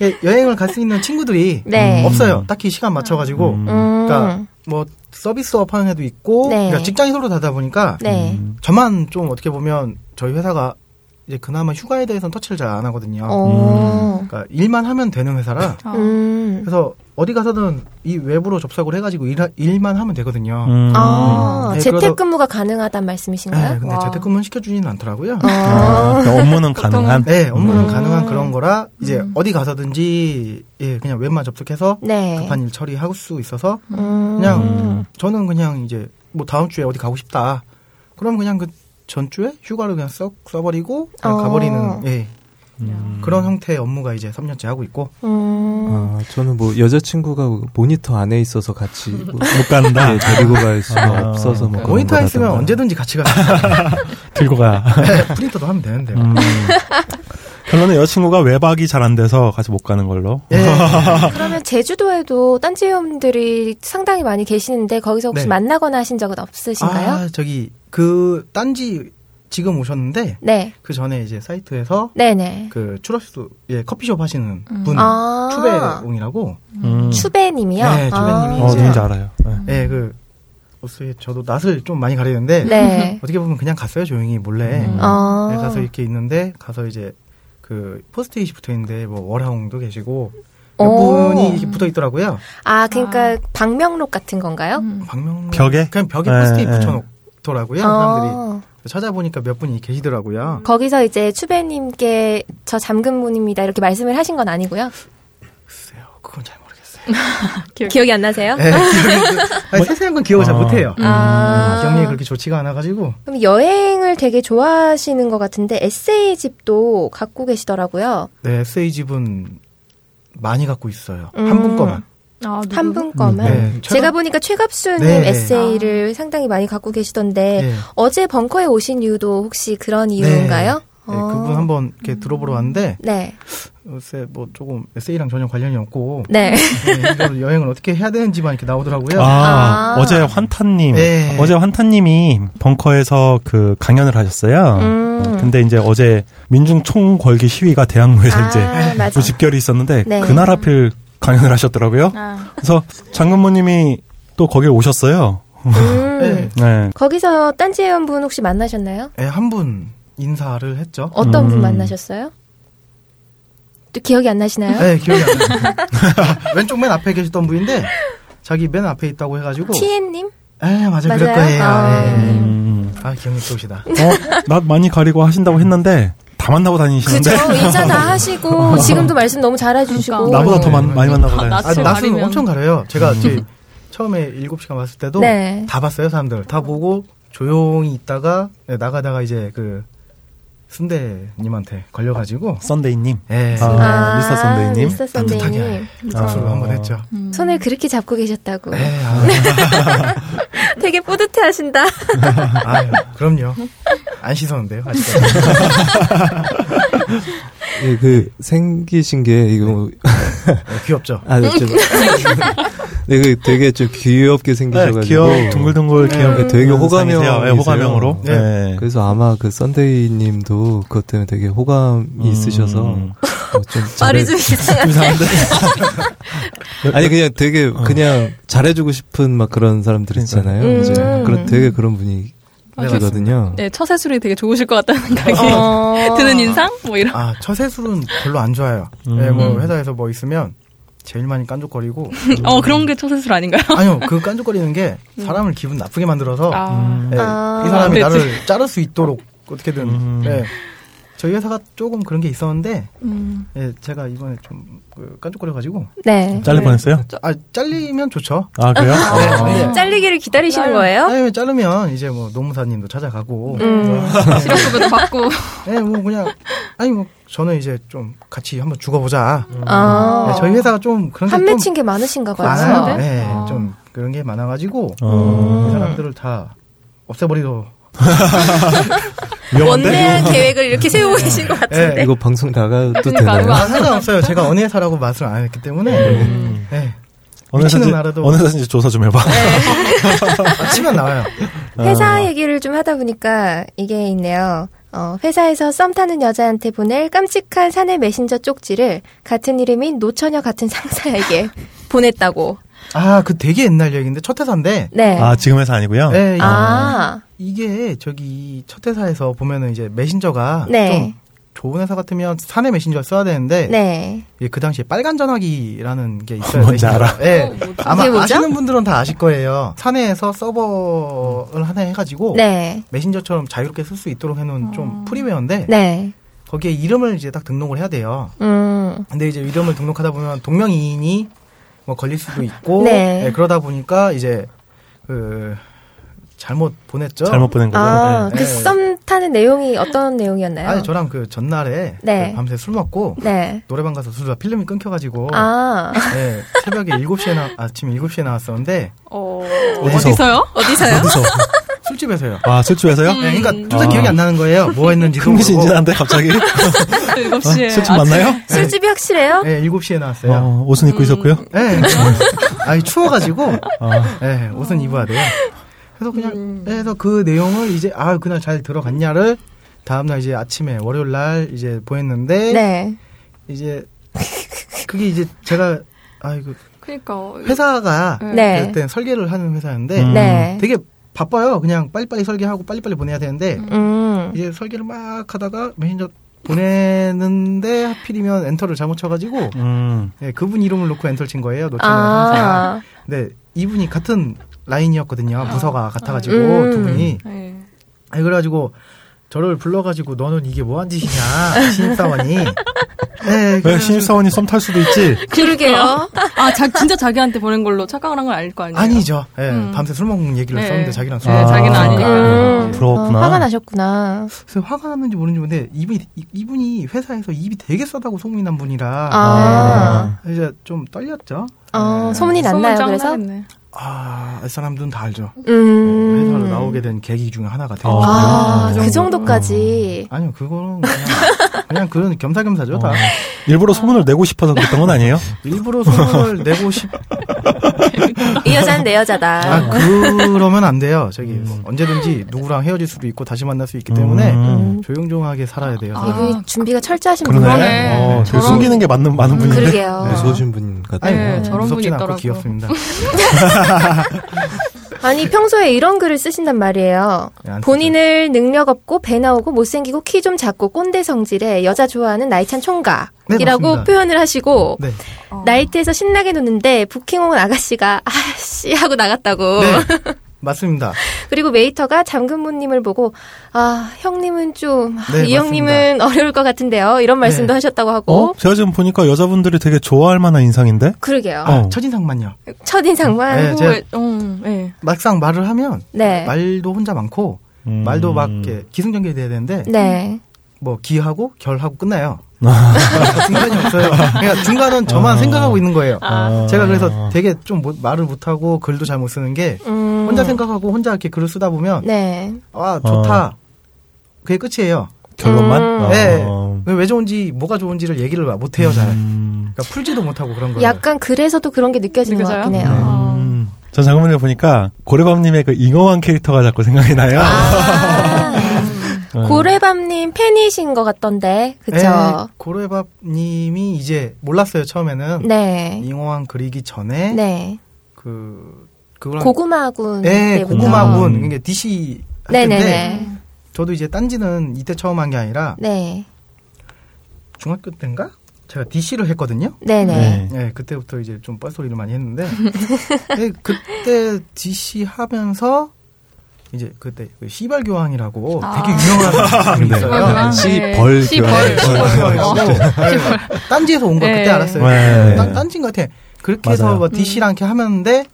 여행을 갈 수 있는 친구들이 <laughs> 네. 없어요. 딱히 시간 맞춰가지고. 음. 음. 그러니까 뭐 서비스업 하는 애도 있고, 네. 그러니까 직장이 서로 다다 보니까 네. 음. 저만 좀 어떻게 보면 저희 회사가 이제 그나마 휴가에 대해서는 터치를 잘 안 하거든요. 어. 그러니까 일만 하면 되는 회사라. 음. 그래서 어디 가서든 이 외부로 접속을 해가지고 일, 일만 하면 되거든요. 음. 아, 네, 재택근무가 가능하단 말씀이신가요? 네, 근데 와. 재택근무는 시켜주지는 않더라고요. 아, 그러니까 업무는 가능한. 네, 업무는 음. 가능한 그런 거라 이제 어디 가서든지 예, 그냥 웹만 접속해서 네. 급한 일 처리할 수 있어서 음. 그냥 음. 저는 그냥 이제 뭐 다음 주에 어디 가고 싶다. 그럼 그냥 그 전주에 휴가를 그냥 써 써버리고 그냥 어. 가버리는 예, 음. 그런 형태의 업무가 이제 3년째 하고 있고 음. 아, 저는 뭐 여자친구가 모니터 안에 있어서 같이 뭐 <laughs> 못 간다. 예, 데리고 갈 수가 아. 없어서 뭐 그런 모니터에 있으면. 언제든지 같이 가서 <laughs> 들고 가. 프린터도 하면 되는데. 음. 결론은 여자친구가 외박이 잘 안 돼서 같이 못 가는 걸로. 예. <laughs> 그러면 제주도에도 딴지회원들이 상당히 많이 계시는데 거기서 혹시 네. 만나거나 하신 적은 없으신가요? 아, 저기 그 딴지 지금 오셨는데 네. 그 전에 이제 사이트에서 네네. 그 추러스 예 커피숍 하시는 분 아. 추배옹이라고 음. 추배님이요? 네, 추배님이 어, 이제- 누군지 알아요. 네. 예그 어떻게 저도 낯을 좀 많이 가리는데 네. <laughs> 어떻게 보면 그냥 갔어요 조용히 몰래 음. 어. 네, 가서 이렇게 있는데 가서 이제 그 포스트잇이 붙어 있는데 뭐 월하홍도 계시고 몇 오. 분이 이렇게 붙어 있더라고요 아, 그러니까 방명록 같은 건가요? 방명 벽에? 그냥 벽에 네, 포스트잇 네. 붙여놓더라고요 사람들이 어. 찾아보니까 몇 분이 계시더라고요 거기서 이제 추배님께 저 잠금문입니다 이렇게 말씀을 하신 건 아니고요. 글쎄요 그건 잘 모르겠어요 <laughs> 기억이 안 나세요? 네, 기억이- 아니, 세세한 건 기억을 잘 어. 못해요 아. 기억력이 그렇게 좋지가 않아가지고 그럼 여행을 되게 좋아하시는 것 같은데 에세이 집도 갖고 계시더라고요. 네 에세이 집은 많이 갖고 있어요 음. 한분 거만 아? 한 분 거만. 네, 제가 보니까 최갑수님 네. 에세이를 상당히 많이 갖고 계시던데 네. 어제 벙커에 오신 이유도 혹시 그런 이유인가요? 네, 어. 그분 한번 이렇게 들어보러 왔는데 네. 글쎄 뭐 조금 에세이랑 전혀 관련이 없고 네. 네, 여행을 어떻게 해야 되는지만 이렇게 나오더라고요. 아, 아. 어제 환타님, 네. 어제 환타님이 벙커에서 그 강연을 하셨어요. 음. 근데 이제 어제 민중 총궐기 시위가 대학로에서 아, 이제 맞아. 그 집결이 있었는데 네. 그날 하필 강연을 하셨더라고요. 아, 그래서 장근모님이 또 거기에 오셨어요. 음. 네. 네. 거기서 딴지회원분 혹시 만나셨나요? 네, 한 분 인사를 했죠. 어떤 음. 분 만나셨어요? 또 기억이 안 나시나요? 네, 기억이 안 나요. <laughs> 왼쪽 맨 앞에 계셨던 분인데 자기 맨 앞에 있다고 해가지고 티엔님? 에 맞아 맞아요? 그럴 거예요. 아. 네. 음. 아 기억력 좋으시다. 어, 낯 많이 가리고 하신다고 했는데 다 만나고 다니시는데 그죠. 인사 다 하시고 <laughs> 지금도 말씀 너무 잘해 주시고. 그러니까. 나보다 더 많- 네. 많이 만나고 아, 다니시죠. 아, 낯은. 엄청 가려요. 제가 이제 처음에 7시간 왔을 때도 네. 다 봤어요, 사람들. 다 보고 조용히 있다가 네, 나가다가 이제 그 순대님한테 걸려가지고 썬데이님. 예. 아. 미스터 선데이님. 미스터 선데이님. 따뜻하게 박수를 아. 한번 했죠. 음. 손을 그렇게 잡고 계셨다고. 네, 아, <laughs> 되게 뿌듯해 하신다. <laughs> 아유, 그럼요. 안 씻었는데요, 아직까지. <laughs> 예, 그 생기신 게 이거 네, 귀엽죠. <laughs> 아, 네, 좀, 네, 그 되게 좀 귀엽게 네, 생기셔가지고 귀여워, 둥글둥글 귀여운 네, 되게 호감형 네, 호감형으로. 네. 네. 그래서 아마 그 썬데이님도 그것 때문에 되게 호감이 음. 있으셔서 어, 좀 말이 잘해, 좀 이상한. 좀 이상한데. <laughs> 아니 그냥 되게 어. 그냥 잘해주고 싶은 막 그런 사람들 있잖아요. 음. 이제 그런 되게 그런 분 위기거든요. 네, 처세술이 되게 좋으실 것 같다는 생각이 어. <laughs> 드는 인상? 뭐 이런. 아 처세술은 별로 안 좋아요. 음. 네, 뭐 회사에서 뭐 있으면 제일 많이 깐족거리고 어, 그런 게 처세술 아닌가요? <laughs> 아니요 그 깐족거리는 게 사람을 기분 나쁘게 만들어서 아. 음. 네, 아. 이 사람이 그랬지. 나를 자를 수 있도록 어떻게든 음. 네. 저희 회사가 조금 그런 게 있었는데 음. 예, 제가 이번에 좀 그, 깐족거려가지고 네. 잘릴 뻔했어요? 짜- 아, 잘리면 좋죠. 아 그래요? 네, 아. 근데 잘리기를 기다리시는 거예요? 아니면 자르면 이제 뭐 노무사님도 찾아가고 음. 실업급여도 받고. 네, 뭐 그냥 아니 뭐 저는 이제 좀 같이 한번 죽어보자. 아. 네, 저희 회사가 좀 그런 한 게좀 맺힌 게 많으신가 봐요. 많아요. 네, 아. 좀 그런 게 많아가지고 어. 이 사람들을 다 없애버리도. <laughs> 위험한데? 원대한 <laughs> 계획을 이렇게 세우고 계신 것 같은데. 네. 이거 방송 나가도 그러니까 되나요? 아, 상관없어요. 제가 어느 회사라고 말씀을 안 했기 때문에. 음. 네. 어느 미치는 회사인지, 나라도- 어느 회사인지 조사 좀 해봐. 아, 치면 나와요. 회사 얘기를 좀 하다 보니까 이게 있네요. 어, 회사에서 썸 타는 여자한테 보낼 깜찍한 사내 메신저 쪽지를 같은 이름인 노처녀 같은 상사에게 <laughs> 보냈다고. 아, 그 되게 옛날 얘기인데 첫 회사인데. 네. 아 지금 회사 아니고요? 네, 이- 아, 이게 저기 첫 회사에서 보면은 이제 메신저가 네. 좀 좋은 회사 같으면 사내 메신저 써야 되는데 네. 이게 그 당시에 빨간 전화기라는 게 있어요. 뭔지. 알아. 예. 어, 뭐지? 아마 뭐죠? 아시는 분들은 다 아실 거예요. 사내에서 서버를 하나 해가지고 네. 메신저처럼 자유롭게 쓸 수 있도록 해놓은 좀 프리웨어인데 네. 거기에 이름을 이제 딱 등록을 해야 돼요. 음. 근데 이제 이름을 등록하다 보면 동명이인이 뭐 걸릴 수도 있고 네. 예, 그러다 보니까 이제 그 잘못 보냈죠. 잘못 보낸 거죠. 아, 네. 그 네. 썸 타는 내용이 어떤 내용이었나요? 아니 저랑 그 전날에 네. 그 밤새 술 먹고 네. 노래방 가서 술다 필름이 끊겨가지고 아, 예, 새벽에 7시에 나 아침 7시에 나왔었는데 어, 어디서? 어디서요? 어디서요? 어디서? <laughs> 술집에서요. 아 술집에서요? 예, 그러니까 둘다 아. 기억이 안 나는 거예요. 뭐 모르고. 흥미진진한데 갑자기? <laughs> 7시에. 술집 맞나요? 술집이 확실해요? 예, 7시에 나왔어요. 어, 옷은 입고 있었고요. 예. 아니 추워가지고 아, 예, 옷은 입어야 돼요. 그래서 그냥 그래서 그 내용을 이제 아 그날 잘 들어갔냐를 다음날 이제 아침에 월요일 날 이제 보냈는데 네. 이제 그게 이제 제가 아이고 그니까. 회사가 네. 그때 설계를 하는 회사였는데 음. 네. 되게 바빠요. 그냥 빨리빨리 설계하고 빨리빨리 보내야 되는데 음. 이제 설계를 막 하다가 메신저 보내는데 하필이면 엔터를 잘못 쳐가지고 음. 예, 그분 이름을 놓고 엔터를 친 거예요. 상사. 아, 근데 이분이 같은 라인이었거든요. 부서가 같아가지고 음. 두 분이. 네. 아니 그래가지고 저를 불러가지고 너는 이게 뭐한 짓이냐 신입사원이. 네, 왜 그래가지고 신입사원이 썸 탈 수도 있지? <laughs> 그러게요. 아, 자, 진짜 자기한테 보낸 걸로 착각을 한 건 아닐 거 아니에요? 아니죠. 예, 음. 밤새 술 먹는 얘기를 네. 썼는데 자기랑 술 네, 먹는 자기는 거. 아니니까. 음. 부러웠구나. 어, 화가 나셨구나. 그래서 화가 났는지 모르는지 모르는데 이분이 이- 이분이 회사에서 입이 되게 싸다고 소문이 난 분이라 아, 이제 좀 떨렸죠. 어, 네. 소문이 났나요, 소문 그래서? 짱나겠네. 아, 알 사람들은 다 알죠. 음. 회사로 나오게 된 계기 중에 하나가 되죠. 어. 아, 그그 정도까지. 아니요, 그거는 그냥, <laughs> 그냥 그런 겸사겸사죠, 다. 어. 일부러 소문을 내고 싶어서 그랬던 건 아니에요? 일부러 소문을 내고 싶, 이 여자는 내 여자다. 아, 그러면 안 돼요. 저기, 음. 언제든지 누구랑 헤어질 수도 있고 다시 만날 수 있기 때문에 음. 조용조용하게 살아야 돼요. 아. 이분이 준비가 철저하신 그러네. 분이네. 어, 되게 저런- 숨기는 게 맞는, 많은 분인데. 그러게요. 무서우신 분 같아요. 아니, 네, 뭐, 저런 분이 무섭진 않고 있더라고요. 귀엽습니다. <laughs> 아니 평소에 이런 글을 쓰신단 말이에요. 네, 안 본인을 능력 없고 배 나오고 못생기고 키 좀 작고 꼰대 성질에 여자 좋아하는 나이찬 네, 총각이라고 맞습니다. 표현을 하시고 네. 어. 나이트에서 신나게 노는데 부킹 온 아가씨가 아씨 하고 나갔다고. 네. <laughs> 맞습니다. 그리고 웨이터가 잠근무님을 보고 아 형님은 좀 네, 이 형님은 어려울 것 같은데요. 이런 말씀도 네. 하셨다고 하고. 어? 제가 지금 보니까 여자분들이 되게 좋아할 만한 인상인데? 그러게요. 어. 아, 첫인상만요. 첫인상만. 네, 제가- 왜- 어, 네. 막상 말을 하면, 네. 말도 혼자 많고, 음. 말도 막 이렇게 기승전결이 돼야 되는데, 네. 뭐, 기하고, 결하고 끝나요. 아. 중간이 없어요. 그러니까 중간은 저만 아. 생각하고 있는 거예요. 아. 제가 그래서 되게 좀 못- 말을 못하고 글도 잘 못 쓰는 게 음. 혼자 생각하고 혼자 이렇게 글을 쓰다 보면 네. 아 좋다 그게 끝이에요. 결론만? 음. 어. 네. 왜, 왜 좋은지 뭐가 좋은지를 얘기를 못 해요 잘. 음. 그러니까 풀지도 못하고 그런 거예요. 약간 그래서도 그런 게 느껴지는 것 느껴져요? 같긴 해요. 네. 어. 음. 전 장문을 보니까 고래밤님의 그 잉어왕 캐릭터가 자꾸 생각이 나요. <laughs> 아. 네. 고래밤님 팬이신 것 같던데, 예, 그쵸? 고래밥님이 이제 몰랐어요 처음에는 네. 잉어왕 그리기 전에 네. 그 그거랑 고구마군. 예, 때부터. 고구마군 음. 이게 DC 네네네. 저도 이제 딴지는 이때 처음 한 게 아니라 네. 중학교 때인가 제가 DC를 했거든요. 네네. 네. 예, 그때부터 이제 좀 뻘소리를 많이 했는데 예, <laughs> 그때 DC 하면서 이제 그때 그 시발 교황이라고 아. 되게 유명한 <laughs> 분이 네. 있어요. 교황. 시벌 네. 시벌. 교환. 교황이라고 예, 딴지에서 온거 네. 그때 알았어요. 네. 딴, 딴지인 것 같아. 그렇게 해서 맞아요. 뭐 DC랑 이렇게 하는데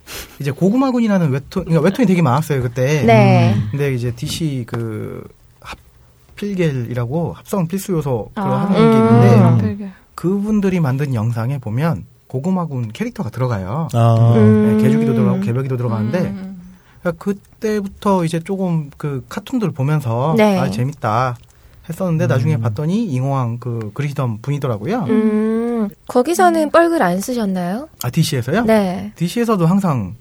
이제 고구마군이라는 웹툰, 그러니까 웹툰이 되게 많았어요 그때. 네. 근데 이제 DC 그 합필겔이라고 합성 필수 요소 그 아. 하는 게 있는데 음. 되게. 그분들이 만든 영상에 보면 고구마군 캐릭터가 들어가요. 아, 음. 네, 개주기도 들어가고 개벽이도 들어가는데 음. 그러니까 그때부터 이제 조금 그 카툰들 보면서 네. 아 재밌다 했었는데 나중에 봤더니 잉어왕 그 그리시던 분이더라고요. 음, 거기서는 뻘글 안 쓰셨나요? 아 DC에서요? 네. DC에서도 항상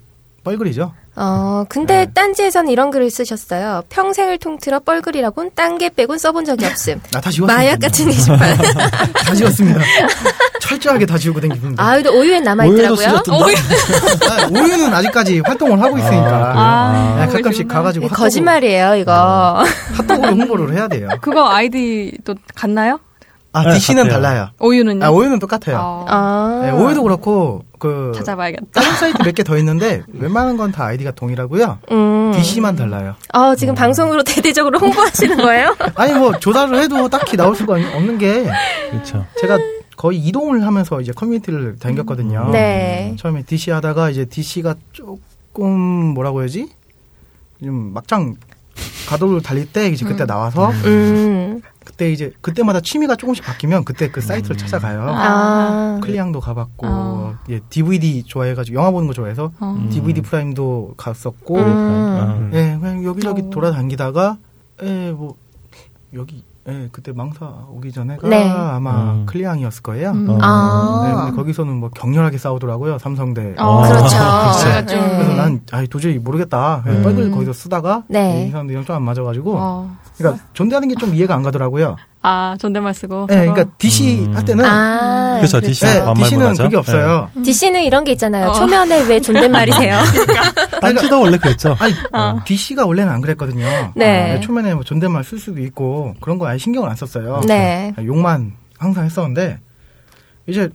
뻘글이죠. 어, 근데 네. 딴지에서는 이런 글을 쓰셨어요. 평생을 통틀어 뻘글이라곤 딴 게 빼곤 써본 적이 없음. <laughs> 아, 다 지웠습니다. 마약 같은 게시판. <laughs> 다 지웠습니다. 철저하게 다 지우고 다니는데. 아, 그래도 오유엔 남아있더라고요. 쓰셨던가? 아, 오유 는 아직까지 활동을 하고 있으니까. 아, 네, 가끔씩. 가가지고 거짓말이에요, 이거. 핫도그로 홍보를 해야 돼요. <laughs> 그거 아이디도 같나요? 아, 네, DC는 같아요. 달라요. 오유는요? 아, 오유는 똑같아요. 어, 아. 네, 오유도 그렇고, 그, 찾아봐야겠다. 다른 사이트 몇 개 더 있는데, 웬만한 건 다 아이디가 동일하고요. 음. DC만 달라요. 어, 지금 방송으로 대대적으로 홍보하시는 거예요? <laughs> 아니, 뭐, 조사를 해도 딱히 나올 수가 없는 게, 그렇죠. 제가 거의 이동을 하면서 이제 커뮤니티를 다녔거든요. 네. 처음에 DC 하다가 이제 DC가 조금 뭐라고 해야지? 좀 막장 가도를 달릴 때 이제 그때 나와서 음. 그때 이제 그때마다 취미가 조금씩 바뀌면 그때 그 사이트를 찾아가요. 아. 클리앙도 가봤고 아. 예, DVD 좋아해가지고 영화 보는 거 좋아해서 어. DVD Prime도 갔었고 음. 예 그냥 여기저기 어. 돌아다니다가 예 뭐 여기 예 그때 망사 오기 전에가 네. 아마 음. 클리앙이었을 거예요. 음. 어. 아. 네, 근데 거기서는 뭐 격렬하게 싸우더라고요 삼성대. 어. 그렇죠. 그렇죠. 네. 그래서 난 아이 도저히 모르겠다. 음. 뻘글 거기서 쓰다가 네. 이 사람들이랑 좀 안 맞아가지고 어. 그러니까 존대하는 게 좀 이해가 안 가더라고요. 아, 존댓말 쓰고. 네, 그러니까 DC 음. 할 때는 아. 그렇죠. DC 네, 반말 DC는. 그게 없어요. DC는 이런 게 있잖아요. 어. 초면에 왜 존댓말이세요? <laughs> 네. 딴지도 원래 그랬죠. 아니 어. DC가 원래는 안 그랬거든요. 네. 아, 초면에 뭐 존댓말 쓸 수도 있고 그런 거 아예 신경을 안 썼어요. 네. 아, 욕만 항상 했었는데 이제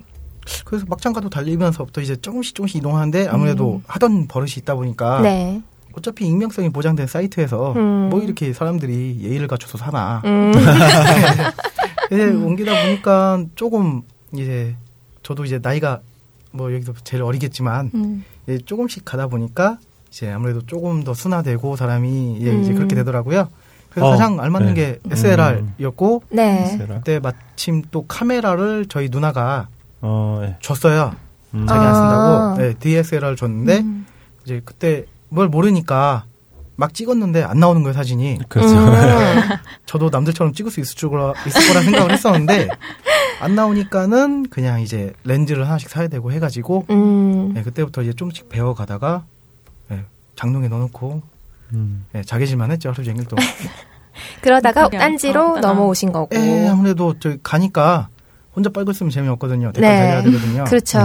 그래서 막장 가도 달리면서부터 이제 조금씩 조금씩 이동하는데 아무래도 하던 버릇이 있다 보니까 네. 어차피 익명성이 보장된 사이트에서 음. 뭐 이렇게 사람들이 예의를 갖춰서 사나 음. <laughs> 이제 옮기다 보니까 조금 이제 저도 이제 나이가 뭐 여기서 제일 어리겠지만 음. 이제 조금씩 가다 보니까 이제 아무래도 조금 더 순화되고 사람이 예, 이제 음. 그렇게 되더라고요. 그래서 어, 가장 알맞는 네. 게 SLR이었고 네. 그때 마침 또 카메라를 저희 누나가 어, 예. 줬어요. 음. 자기 안 아. 쓴다고 네, DSLR 줬는데 음. 이제 그때 뭘 모르니까 막 찍었는데 안 나오는 거예요 사진이. 그렇죠. 음. <laughs> 저도 남들처럼 찍을 수 있을 줄 거라, 있을 거라 생각을 했었는데 안 나오니까는 그냥 이제 렌즈를 하나씩 사야 되고 해가지고 음. 네, 그때부터 이제 좀씩 배워가다가 네, 장롱에 넣어놓고 음. 네, 자개질만 했죠 하루 종일 또. <laughs> 그러다가 딴지로 어, 넘어오신 거고. 에 아무래도 저 가니까 혼자 빨고 있으면 재미없거든요. 댓글 네. 달려야 되거든요. 그렇죠.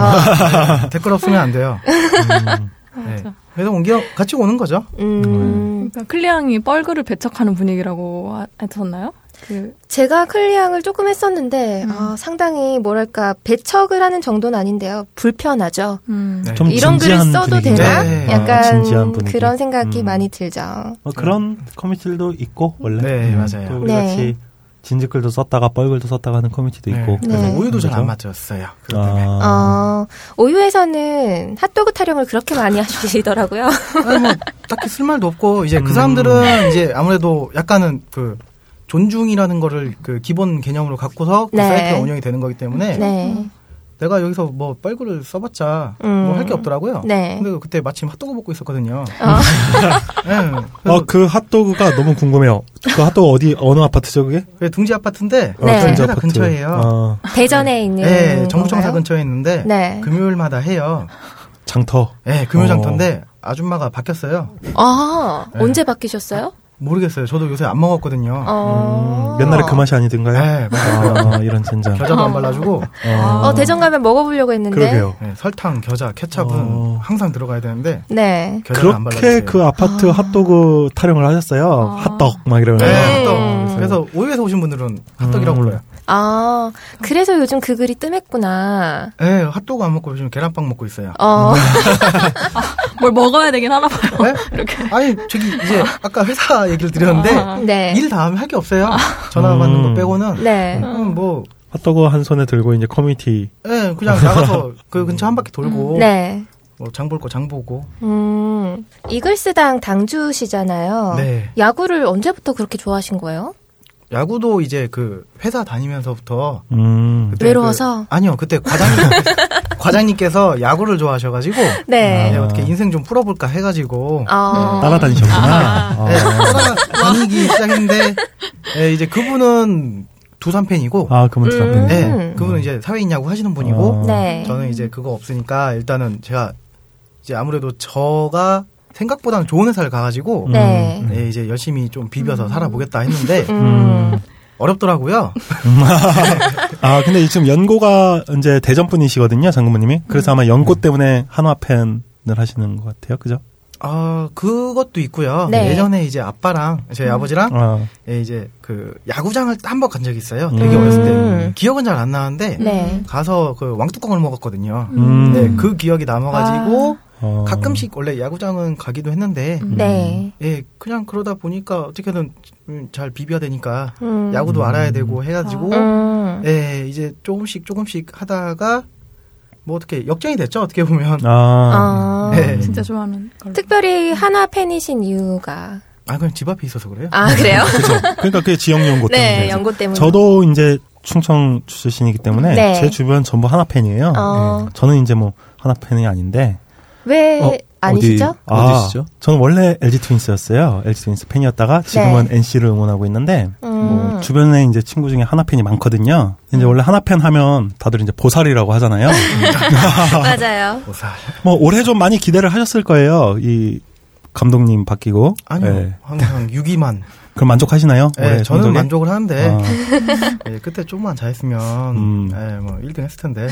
<laughs> 댓글 없으면 안 돼요. 음. 네. 그래서 옮겨 같이 오는 거죠. 음. 그러니까 클리앙이 뻘글을 배척하는 분위기라고 하- 했었나요? 그 제가 클리앙을 조금 했었는데 음. 아, 상당히 뭐랄까 배척을 하는 정도는 아닌데요. 불편하죠. 음. 네. 좀 이런 글을 진지한 써도 분위기죠. 되나? 네. 약간 어, 분위기. 그런 생각이 음. 많이 들죠. 뭐 그런 커뮤니티들도 있고 원래. 네, 음, 맞아요. 또 우리 네. 같이 진즉글도 썼다가 뻘글도 썼다가 하는 커뮤니티도 네. 있고. 그래서 네. 오유도 잘 안? 맞았어요. 아, 어, 오유에서는 핫도그 타령을 그렇게 많이 <laughs> 하시더라고요. 아니 뭐 딱히 쓸 말도 없고 이제 그 음. 사람들은 이제 아무래도 약간은 그 존중이라는 거를 그 기본 개념으로 갖고서 그 네. 사이트가 운영이 되는 거기 때문에 네. 내가 여기서 뭐 뻘글을 써봤자 음. 뭐할 게 없더라고요. 네. 근데 그때 마침 핫도그 먹고 있었거든요. 어. <laughs> 네. 어, 그 핫도그가 너무 궁금해요. 그 핫도그 어디, 어느 아파트죠, 그게? 그 둥지 아파트인데 네. 저희 둥지 아파트. 근처에요. 어, 대전에 있는 네, 정부청사? 근처에 있는데 네. 금요일마다 해요. 장터. 네, 금요일 장터인데 아줌마가 바뀌었어요. 아, 네. 언제 바뀌셨어요? 모르겠어요. 저도 요새 안 먹었거든요. 어. 음, 옛날에 그 맛이 아니던가요? 네, 맞아요. 아, 이런 젠장. 겨자도 안 발라주고 어, 대전 가면 먹어보려고 했는데. 그러게요. 네, 설탕, 겨자, 케찹은 어. 항상 들어가야 되는데 네. 그렇게 발라주세요. 그 아파트 핫도그 타령을 하셨어요. 핫떡 막 이러면서. 네, 핫도그. 음. 그래서 오유에서 오신 분들은 핫도그라고 음. 불러요. 아, 그래서 요즘 그 글이 뜸했구나. 네, 핫도그 안 먹고 요즘 계란빵 먹고 있어요. 어. <laughs> <laughs> 뭘 먹어야 되긴 하나 봐요. 네? 아니 저기 이제 아까 회사 <laughs> 얘기를 드렸는데 아. 네. 일 다음에 할 게 없어요. 전화 받는 거 음. 빼고는 네. 음, 뭐 핫도그 한 손에 들고 이제 커뮤니티. 예, 그냥 나가서 그 근처 한 바퀴 돌고 네. 뭐장볼 거 장 보고 음, 이글스당 당주시잖아요. 네. 야구를 언제부터 그렇게 좋아하신 거예요? 야구도 이제 그 회사 다니면서부터 음. 그때 외로워서? 그, 아니요 그때 과장님 <laughs> 과장님께서 야구를 좋아하셔가지고 네. 네, 어떻게 인생 좀 풀어볼까 해가지고 어. 따라다니셨구나. 어. 네, 따라다니기 시작했는데 예, 이제 그분은 두산 팬이고 아, 그분 참. 음. 네, 그분은 이제 사회인 야구 하시는 분이고 어. 네. 저는 이제 그거 없으니까 일단은 제가 이제 아무래도 저가 생각보다는 좋은 회사를 가가지고 네. 네, 이제 열심히 좀 비벼서 살아보겠다 했는데 음. 어렵더라고요. <laughs> 아, 근데 지금 연고가 이제 대전 분이시거든요, 장군모님이. 그래서 아마 연고 때문에 한화 팬을 하시는 것 같아요. 그죠? 아 그것도 있고요. 네. 예전에 이제 아빠랑 저희 아버지랑 아, 예, 이제 그 야구장을 한 번 간 적이 있어요. 음. 되게 어렸을 때 음. 기억은 잘 안 나는데 네. 가서 그 왕뚜껑을 먹었거든요. 음. 네, 그 기억이 남아가지고 어. 가끔씩 원래 야구장은 가기도 했는데 네. 예 그냥 그러다 보니까 어떻게든 음, 잘 비벼야 되니까 음. 야구도 알아야 되고 해가지고 음. 예 이제 조금씩 조금씩 하다가 뭐 어떻게 역전이 됐죠 어떻게 보면 아. 아. 네. 진짜 좋아하는 걸로. 특별히 한화 팬이신 이유가 아 그냥 집 앞에 있어서 그래요. 아 그래요? <laughs> 그러니까 그게 지역 연고 때문에. 네, 연고 때문에. 저도 이제 충청 출신이기 때문에 네. 제 주변 전부 하나 팬이에요. 어. 네. 저는 이제 뭐 하나 팬이 아닌데. 왜 어, 아니시죠? 어디, 어디시죠? 저는 원래 LG 트윈스였어요. LG 트윈스 팬이었다가 지금은 NC를 응원하고 있는데 음. 뭐 주변에 이제 친구 중에 하나 팬이 많거든요. 이제 원래 하나 팬 하면 다들 이제 보살이라고 하잖아요. <laughs> 맞아요. 보살. 뭐 올해 좀 많이 기대를 하셨을 거예요. 이 감독님 바뀌고. 아니요 네. 항상 6위만. 그럼 만족하시나요? 예, 올해 저는 성적에? 만족을 하는데 아, <laughs> 예, 그때 조금만 잘했으면 음. 예, 뭐 1등 했을 텐데.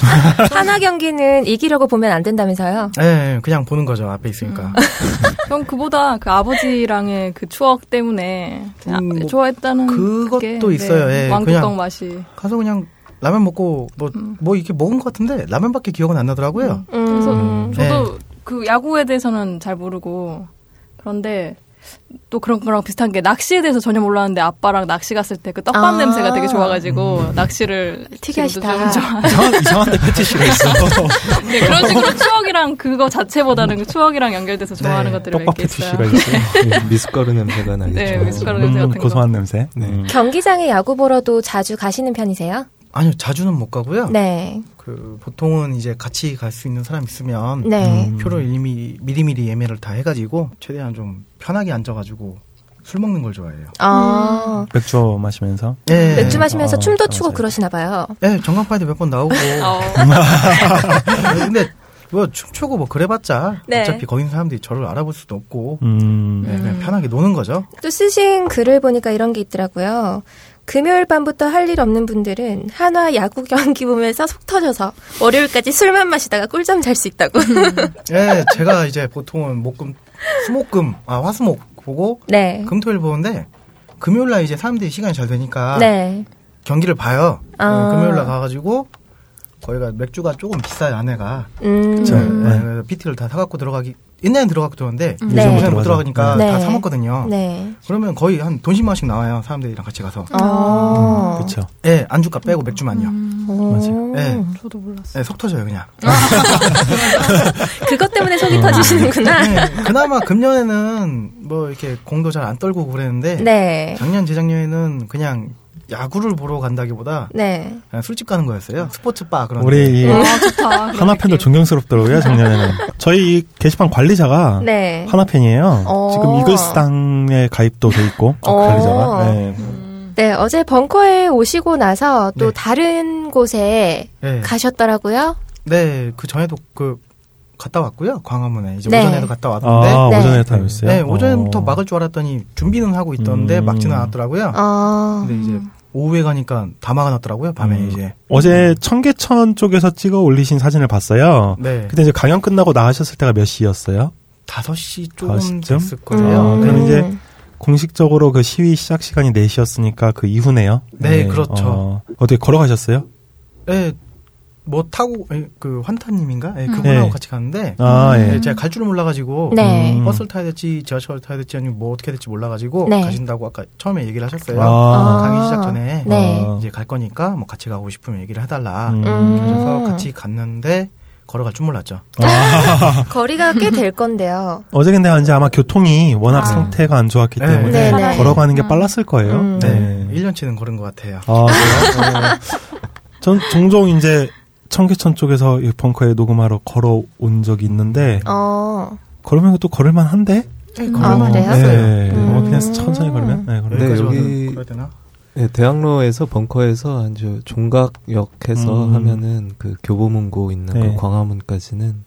<laughs> 한화 경기는 이기려고 보면 안 된다면서요? 예, 그냥 보는 거죠 앞에 있으니까. <laughs> 전 그보다 그 아버지랑의 그 추억 때문에 음, 뭐 좋아했다는 그것도 게, 있어요. 예, 왕뚜껑 맛이. 가서 그냥 라면 먹고 뭐뭐 이렇게 먹은 것 같은데 라면밖에 기억은 안 나더라고요. 그래서 음. 저도 그 야구에 대해서는 잘 모르고 그런데 또 그런 거랑 비슷한 게 낚시에 대해서 전혀 몰랐는데 아빠랑 낚시 갔을 때 그 떡밥 아. 냄새가 되게 좋아가지고 낚시를 특이하시다. 지금도 좀 좋아- 이상한, 이상한데 패티시가 있어. <laughs> 네, 그런 식으로 추억이랑 그거 자체보다는 그 추억이랑 연결돼서 좋아하는 <laughs> 네, 것들이 몇 떡밥 개 있어요. 패티시가 있어요. 예, 미숫가루 냄새가 나겠죠. 네, 미숫가루 냄새 음, 같은 거. 고소한 냄새. 네. 음. 경기장에 야구 보러도 자주 가시는 편이세요? 아니요 자주는 못 가고요. 네. 그 보통은 이제 같이 갈 수 있는 사람 있으면 네. 음. 표를 이미 미리미리 예매를 다 해가지고 최대한 좀 편하게 앉아가지고 술 먹는 걸 좋아해요. 아. 맥주 마시면서. 예. 맥주 마시면서 아, 춤도 추고 맞아요. 그러시나 봐요. 예, 전광판에도 몇 번 나오고. <laughs> 어, 예, 근데 뭐 춤추고 뭐 그래봤자 네. 어차피 거기 있는 사람들이 저를 알아볼 수도 없고 음. 예, 그냥 편하게 노는 거죠. 또 쓰신 글을 보니까 이런 게 있더라고요. 금요일 밤부터 할 일 없는 분들은 한화 야구 경기 보면서 속 터져서 월요일까지 술만 마시다가 꿀잠 잘 수 있다고. <laughs> 예, 제가 이제 보통은 목금, 수목금, 아 화수목 보고 네. 금토일 보는데 금요일 날 이제 사람들이 시간이 잘 되니까 네. 경기를 봐요. 아. 예, 금요일 날 가가지고 거기가 맥주가 조금 비싸요 안에가. 음. 그쵸. 예, 네. 그래서 PT를 다 사갖고 들어가기 옛날엔 들어가고 들었는데 네. 요즘은 못. 들어가니까 네. 다 사 먹거든요. 네. 그러면 거의 한돈 10만 원씩 나와요 사람들이랑 같이 가서. 아. 그렇죠. 예, 안주값 빼고 맥주만요. 오. 네. 저도 몰랐어요. 예, 속 터져요 그냥. <laughs> 그것 때문에 속이 터지시는구나. 네, 그나마 금년에는 뭐 이렇게 공도 잘 안 떨고 그랬는데 네. 작년 재작년에는 그냥 야구를 보러 간다기보다 네. 그냥 술집 가는 거였어요. 스포츠 바 그런. 우리 아, 좋다. 하나 팬도 존경스럽더라고요, 작년에는. <laughs> 저희 이 게시판 관리자가 네. 하나 팬이에요. 어. 지금 이글스당에 가입도 돼 있고, 그 어. 관리자가. 네. 네, 어제 벙커에 오시고 나서 또 네. 다른 곳에 네. 가셨더라고요. 네, 그 전에도 그 갔다 왔고요. 광화문에 이제 네. 오전에도 갔다 왔는데 아, 네. 오전에 다녔어요? 네, 오전부터 어. 막을 줄 알았더니 준비는 하고 있던데 음. 막지는 않았더라고요. 아. 근데 이제 오후에 가니까 다 막아놨더라고요. 밤에 음. 이제. 어제 청계천 쪽에서 찍어 올리신 사진을 봤어요. 네. 근데 이제 강연 끝나고 나가셨을 때가 몇 시였어요? 5시 조금 5시쯤? 됐을 거예요. 아, 음. 그럼 이제 공식적으로 그 시위 시작 시간이 4시였으니까 그 이후네요. 네, 그렇죠. 어, 어떻게 걸어가셨어요? 네, 뭐 타고 에, 그 환타님인가? 네, 그분하고 네. 같이 갔는데 아, 예. 네, 제가 갈 줄을 몰라가지고 네. 음. 버스를 타야 될지 지하철을 타야 될지 아니면 뭐 어떻게 될지 몰라가지고 네. 가신다고 아까 처음에 얘기를 하셨어요. 아. 강의 시작 전에 네. 아. 이제 갈 거니까 뭐 같이 가고 싶으면 얘기를 해달라. 음. 그래서 음. 같이 갔는데 걸어갈 줄 몰랐죠. <laughs> 거리가 꽤 될 건데요. 어제 근데 이제 아마 교통이 워낙 아. 상태가 안 좋았기 네. 때문에 네, 네. 걸어가는 게 음. 빨랐을 거예요. 음. 네, 1년치는 걸은 것 같아요. 아? 어. <laughs> 전 종종 이제 청계천 쪽에서 이 벙커에 녹음하러 걸어온 적이 있는데 어. 걸으면 또 걸을만 한데? 네, 아, 걸을만 그래요? 했어요. 네, 음. 뭐 그냥 천천히 걸으면. 네, 걸으면. 네, 여기- 걸어야 되나? 네, 대학로에서 벙커에서 아주 종각역에서 음. 하면은 그 교보문고 있는 네. 그 광화문까지는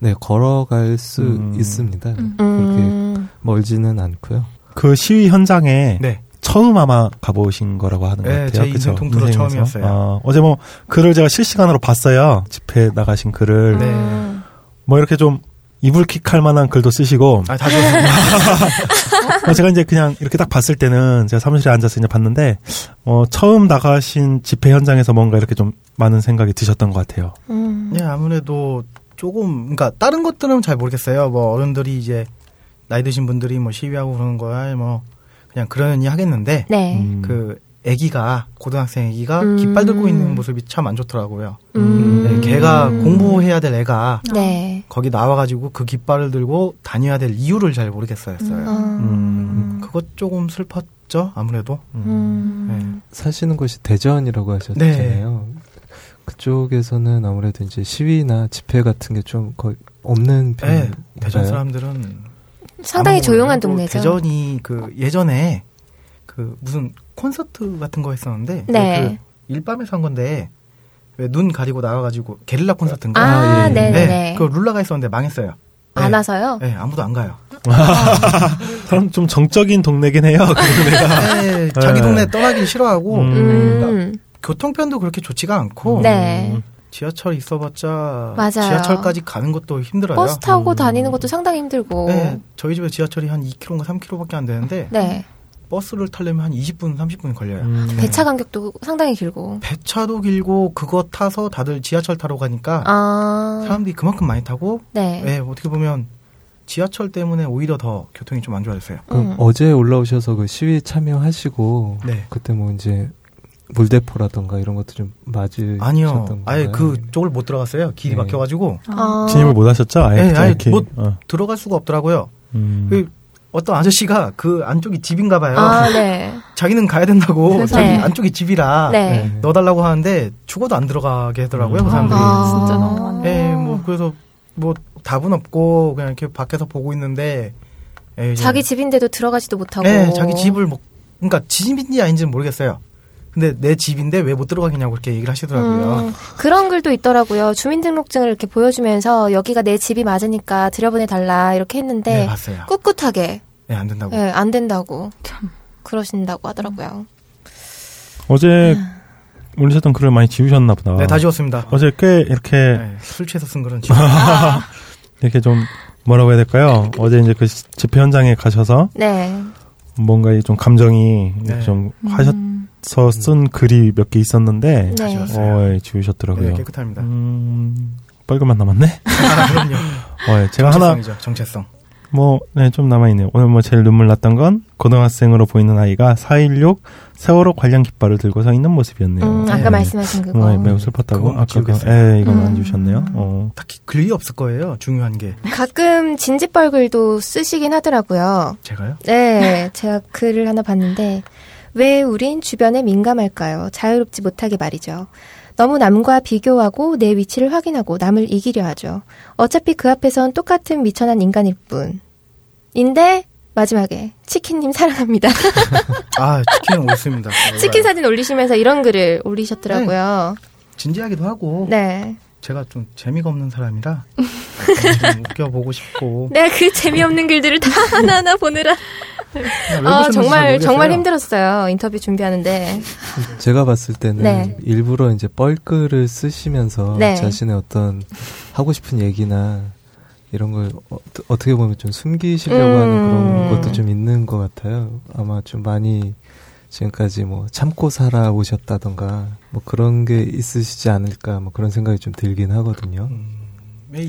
네 걸어갈 수 음. 있습니다. 음. 그렇게 음. 멀지는 않고요. 그 시위 현장에 네. 처음 아마 가보신 거라고 하는 것 네, 같아요. 제 인생 그쵸? 통틀어 인생에서. 처음이었어요. 아, 어제 뭐 글을 제가 실시간으로 봤어요. 집회 나가신 글을. 네. 음. 뭐 이렇게 좀 이불킥할 만한 글도 쓰시고 아, 다시 왔습니다. 어, 제가 이제 그냥 이렇게 딱 봤을 때는 제가 사무실에 앉아서 이제 봤는데 어, 처음 나가신 집회 현장에서 뭔가 이렇게 좀 많은 생각이 드셨던 것 같아요. 음. 네, 아무래도 조금, 그러니까 다른 것들은 잘 모르겠어요. 뭐 어른들이 이제 나이 드신 분들이 뭐 시위하고 그러는 거야, 뭐 그냥 그러니 하겠는데 네. 음. 그 아기가 고등학생 아기가 음. 깃발 들고 있는 모습이 참 안 좋더라고요. 음. 네, 걔가 공부해야 될 애가 네. 거기 나와가지고 그 깃발을 들고 다녀야 될 이유를 잘 모르겠어요. 음. 그것 조금 슬펐죠, 아무래도. 음. 사시는 곳이 대전이라고 하셨잖아요. 그쪽에서는 아무래도 이제 시위나 집회 같은 게 좀 거의 없는 네, 편인가요? 대전 사람들은 상당히 조용한 동네죠. 대전이 그 예전에 그 무슨 콘서트 같은 거 했었는데 네. 그 일밤에서 한 건데 왜 눈 가리고 나와가지고 게릴라 콘서트인가? 아, 아, 예. 네네 네. 그 룰라가 있었는데 망했어요. 안 네. 와서요? 네, 아무도 안 가요. 사람 좀 정적인 동네긴 해요. 그 동네가. 네, 자기 네. 동네 떠나기 싫어하고 음. 음. 교통편도 그렇게 좋지가 않고 네. 지하철 있어봤자 맞아요. 지하철까지 가는 것도 힘들어요. 버스 타고 음. 다니는 것도 상당히 힘들고. 네, 저희 집에 지하철이 한 2km인가 3km밖에 안 되는데 네. 버스를 타려면 한 20분, 30분 걸려요. 음. 배차 간격도 상당히 길고. 배차도 길고 그거 타서 다들 지하철 타러 가니까 아. 사람들이 그만큼 많이 타고 네. 네, 어떻게 보면 지하철 때문에 오히려 더 교통이 좀 안 좋아졌어요. 그럼 음. 어제 올라오셔서 그 시위 참여하시고 네. 그때 뭐 이제 물대포라던가 이런 것도 좀 맞으셨던 아니요. 건가요? 아예 그 쪽을 못 들어갔어요. 길이 네. 막혀가지고 아. 진입을 못 하셨죠? 아예, 네? 아예 이렇게. 못- 어. 들어갈 수가 없더라고요. 음. 그 어떤 아저씨가 그 안쪽이 집인가 봐요. 아, <laughs> 네. 자기는 가야 된다고 그래서- 자기 네. 안쪽이 집이라 네. 네. 넣어달라고 하는데 죽어도 안 들어가게 하더라고요. 그 사람들이. 아. 진짜 너무하네. 예, 뭐 그래서 뭐 답은 없고 그냥 이렇게 밖에서 보고 있는데 예, 이제- 자기 집인데도 들어가지도 못하고. 네, 자기 집을 뭐 그러니까 집인지 아닌지는 모르겠어요. 근데 내 집인데 왜 못 들어가겠냐고 그렇게 얘기를 하시더라고요. 음, 그런 글도 있더라고요. 주민등록증을 이렇게 보여주면서 여기가 내 집이 맞으니까 들여보내달라 이렇게 네, 했는데 봤어요. 꿋꿋하게 네, 안 된다고. 예, 안 된다고 그러신다고 하더라고요. 어제 올리셨던 글을 많이 지우셨나 보다. 네, 다 지웠습니다. 어제 꽤 이렇게 네, 술 취해서 쓴 글은 <laughs> 지웠 이렇게 좀 뭐라고 해야 될까요? 어제 이제 그 시- 집회 현장에 가셔서 네. 뭔가 이좀 감정이 이렇게 네. 좀 하 셔서 음. 쓴 글이 몇 개 있었는데 다 네. 어, 예, 네, 지우셨더라고요. 깨끗합니다. 음, 빨간만 남았네. <laughs> 아, 그럼요. 어, 예, 제가 하나 정체성이죠, 정체성. 뭐, 네, 좀 남아있네요. 오늘 뭐 제일 눈물 났던 건 고등학생으로 보이는 아이가 4.16 세월호 관련 깃발을 들고 서 있는 모습이었네요. 음, 아까 네. 말씀하신 그거. 어, 예, 매우 슬펐다고. 아까 그. 예, 이건 안 음. 주셨네요. 어. 딱히 글이 없을 거예요. 중요한 게. 가끔 진지뻘 글도 쓰시긴 하더라고요. 제가요? 네, 제가 글을 하나 봤는데 왜 우린 주변에 민감할까요? 자유롭지 못하게 말이죠. 너무 남과 비교하고 내 위치를 확인하고 남을 이기려 하죠. 어차피 그 앞에선 똑같은 미천한 인간일 뿐. 인데 마지막에 치킨님 사랑합니다. <laughs> 아, 치킨은 옳습니다. <laughs> 치킨 사진 올리시면서 이런 글을 올리셨더라고요. 진지하기도 하고. 네. 제가 좀 재미가 없는 사람이라 <laughs> 좀 웃겨보고 싶고 내가 그 재미없는 글들을 다 하나하나 보느라 아 정말. 정말 힘들었어요 인터뷰 준비하는데 제가 봤을 때는 네. 일부러 이제 뻘글을 쓰시면서 네. 자신의 어떤 하고 싶은 얘기나 이런 걸 어, 떻게 보면 좀 숨기시려고 음. 하는 그런 것도 좀 있는 것 같아요. 아마 좀 많이 지금까지 뭐 참고 살아오셨다던가 뭐 그런 게 있으시지 않을까 뭐 그런 생각이 좀 들긴 하거든요. 네,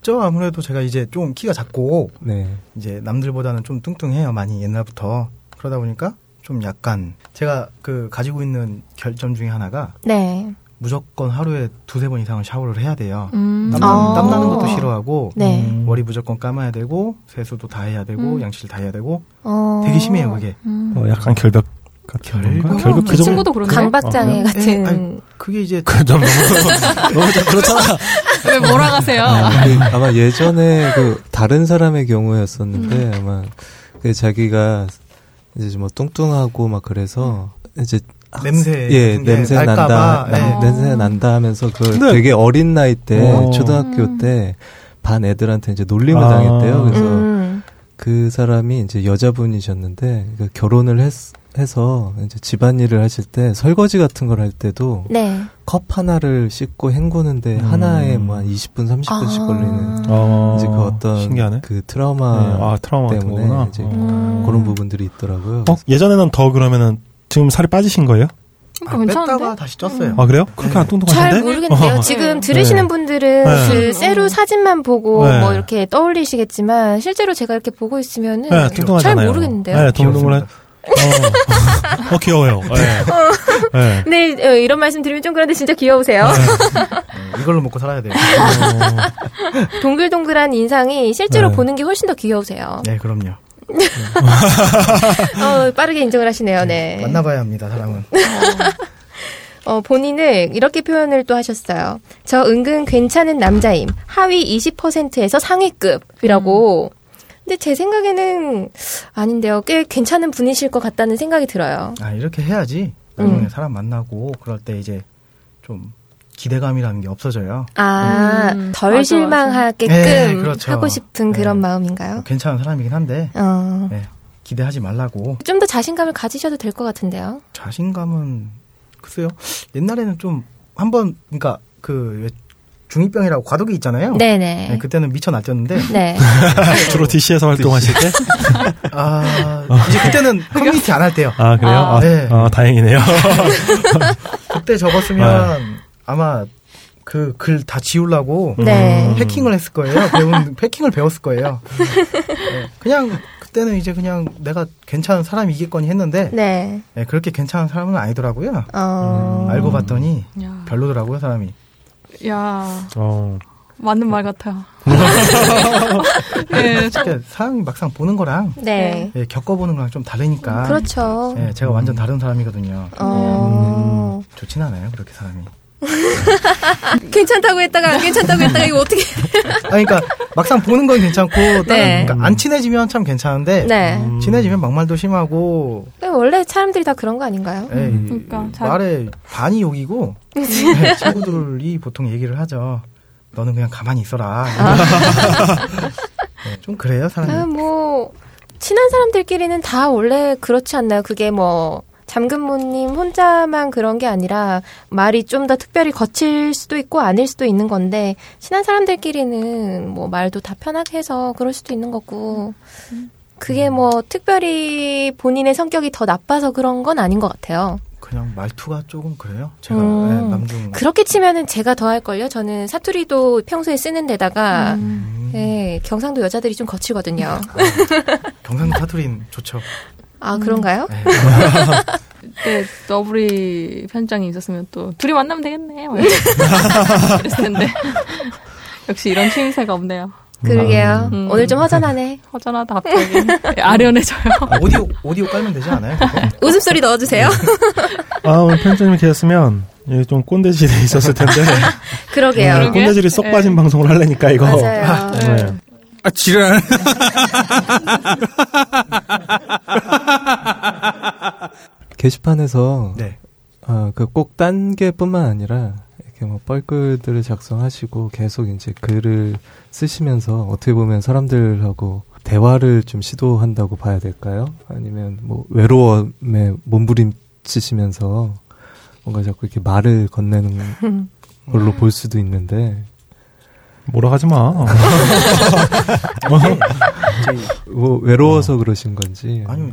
있죠. 아무래도 제가 이제 좀 키가 작고 네. 이제 남들보다는 좀 뚱뚱해요. 많이 옛날부터 그러다 보니까 좀 약간 제가 그 가지고 있는 결점 중에 하나가 네 무조건 하루에 두세 번 이상은 샤워를 해야 돼요. 음. 땀, 아. 땀 나는 것도 싫어하고 네. 음. 머리 무조건 감아야 되고 세수도 다 해야 되고 음. 양치를 다 해야 되고 어. 되게 심해요 그게. 음. 어, 약간 결벽 같은 건가? 결벽? 결벽 그제 정도. 친구도 그러네. 강박장애 어, 같은 예, 아니, 그게 이제 그좀 <laughs> 너무 너무 좀 그렇잖아. 왜 몰아가세요? 그 아마 예전에 그 다른 사람의 경우였었는데 아마 그 자기가 이제 뭐 뚱뚱하고 막 그래서 이제 냄새 예 냄새 난다 예. 남- 냄새 난다 하면서 그 네. 되게 어린 나이 때 어. 초등학교 음. 때반 애들한테 이제 놀림을 아. 당했대요. 그래서 음. 그 사람이 이제 여자분이셨는데 그 결혼을 했, 해서 이제 집안일을 하실 때 설거지 같은 걸 할 때도 네 컵 하나를 씻고 헹구는데 음. 하나에 뭐 한 20분 30분씩 아. 걸리는 어, 이제 그 어떤 신기하네. 그 네, 트라우마 아 트라우마 때문에 거구나. 이제 어. 음. 그런 부분들이 있더라고요. 어, 예전에는 더 그러면은 지금 살이 빠지신 거예요? 아, 괜찮은데? 뺐다가 다시 쪘어요. 아 그래요? 그렇게 안잘 뚱뚱하신데? 모르겠네요. 어. <laughs> 지금 네. 들으시는 네. 분들은 네. 그 세루 사진만 보고 네. 뭐 이렇게 떠올리시겠지만 실제로 제가 이렇게 보고 있으면은 네. 잘 모르겠는데요. 네, 동글동글한. 어, 어 귀여워요. <laughs> 네. 네. 네, 어, 이런 말씀 드리면 좀 그런데 진짜 귀여우세요. <laughs> 네, 이걸로 먹고 살아야 돼요. 어, 동글동글한 인상이 실제로 네. 보는 게 훨씬 더 귀여우세요. 네, 그럼요. 어, 빠르게 인정을 하시네요. 네. 만나봐야 합니다, 사람은. 어, 본인은 이렇게 표현을 또 하셨어요. 저 은근 괜찮은 남자임. 하위 20%에서 상위급이라고. 근데 제 생각에는 아닌데요. 꽤 괜찮은 분이실 것 같다는 생각이 들어요. 아, 이렇게 해야지. 음. 나중에 사람 만나고 그럴 때 이제 좀 기대감이라는 게 없어져요. 아, 음, 덜 맞아, 실망하게끔 네, 그렇죠. 하고 싶은 그런 네. 마음인가요? 괜찮은 사람이긴 한데 어, 네, 기대하지 말라고. 좀 더 자신감을 가지셔도 될 것 같은데요. 자신감은 글쎄요. 옛날에는 좀 한번 그러니까 그 중이병이라고 과도기 있잖아요. 네네. 네, 그때는 미쳐 날뛰었는데 <laughs> 네. <laughs> 주로 DC에서 활동하실 때? <laughs> 아 이제 그때는 커뮤니티 안 할 때요. 아 그래요? 아, 아, 네. 아, 다행이네요. 그때 적었으면 아마 그 글 다 지우려고 네. 음. 해킹을 했을 거예요. 배운 해킹을 배웠을 거예요. 네, 그냥 그때는 이제 그냥 내가 괜찮은 사람이겠거니 했는데 네. 네, 그렇게 괜찮은 사람은 아니더라고요. 어. 음. 알고 봤더니 야, 별로더라고요 사람이. 야 어. 맞는 말 같아요. <laughs> 예, 저- 그러니까 사람이 막상 보는 거랑 네. 예, 겪어보는 거랑 좀 다르니까. 그렇죠. 예, 제가 완전 다른 사람이거든요. 어. 좋진 않아요 그렇게 사람이. <laughs> 괜찮다고 했다가 안 괜찮다고 했다가 이거 어떻게. 아, 그러니까 막상 보는 건 괜찮고 다른 네. 그러니까 안 친해지면 참 괜찮은데 네. 음. 친해지면 막말도 심하고 원래 사람들이 다 그런 거 아닌가요? 에이, 그러니까 잘- 말에 반이 욕이고 네, 친구들이 보통 얘기를 하죠. 너는 그냥 가만히 있어라. 네, 좀 그래요 사람이. 아, 뭐, 친한 사람들끼리는 다 원래 그렇지 않나요? 그게 뭐, 잠근모님 혼자만 그런 게 아니라 말이 좀 더 특별히 거칠 수도 있고 아닐 수도 있는 건데 친한 사람들끼리는 뭐 말도 다 편하게 해서 그럴 수도 있는 거고 그게 뭐 특별히 본인의 성격이 더 나빠서 그런 건 아닌 것 같아요. 그냥 말투가 조금 그래요. 제가 음. 예, 남중 그렇게 치면은 제가 더 할 걸요? 저는 사투리도 평소에 쓰는 데다가 음, 네, 경상도 여자들이 좀 거칠거든요. 경상도 사투리는 좋죠. <laughs> 아, 그런가요? 네. 그때 <laughs> 너브리 편장이 있었으면 또 둘이 만나면 되겠네. 막 이랬- 이랬을 텐데 <laughs> 역시 이런 취미새가 없네요. 그러게요. 음. 오늘 좀 허전하네. <laughs> 허전하다 갑자기 아련해져요. 아, 오디오 오디오 깔면 되지 않아요? 웃음소리 넣어주세요. 아, 오늘 편집님이 계셨으면, 여기 좀 꼰대질이 있었을 텐데, 그러게요. 네, 그러게. 꼰대질이 쏙 네. 빠진 방송을 하려니까, 이거. 맞아요. 네. 아, 지랄. 게시판에서 네. 아, 그꼭딴 게뿐만 아니라 이렇게 뭐 뻘글들을 작성하시고 계속 이제 글을 쓰시면서 어떻게 보면 사람들하고 대화를 좀 시도한다고 봐야 될까요? 아니면 뭐 외로움에 몸부림치시면서 뭔가 자꾸 이렇게 말을 건네는 걸로 볼 수도 있는데 뭐라 하지 마. 저희 <laughs> 뭐 외로워서 그러신 건지 아니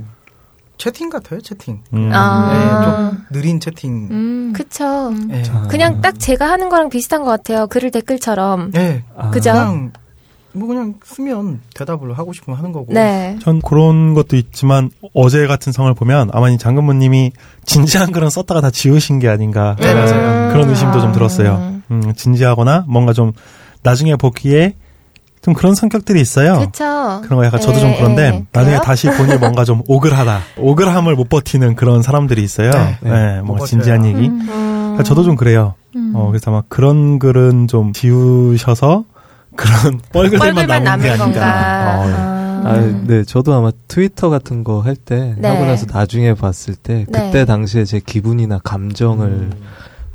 채팅 같아요 채팅. 음. 아. 네, 좀 느린 채팅. 음. 그쵸. 네. 아. 그냥 딱 제가 하는 거랑 비슷한 것 같아요. 글을 댓글처럼. 네. 아, 그죠? 그냥 뭐 그냥 쓰면 대답을 하고 싶으면 하는 거고. 네. 전 그런 것도 있지만 어제 같은 성을 보면 아마 이 장근무님이 진지한 글은 썼다가 다 지우신 게 아닌가 네, 맞아요. 그런 의심도 좀 들었어요. 음, 진지하거나 뭔가 좀 나중에 보기에 좀 그런 성격들이 있어요. 그쵸. 그런 거 약간 저도 좀 예, 그런데 예. 나중에 그래요? 다시 보니 뭔가 좀 <laughs> 오글하다. 오글함을 못 버티는 그런 사람들이 있어요. 네, 네, 네. 뭐못 진지한 버텨요. 얘기. 음. 그러니까 저도 좀 그래요. 음. 어, 그래서 아마 그런 글은 좀 지우셔서 그런 <laughs> 뻘글들만 남은 게 남은. 아닌가. 어, 예. 아. 아, 네, 저도 아마 트위터 같은 거 할때 네. 하고 나서 나중에 봤을 때 네. 그때 당시에 제 기분이나 감정을 음.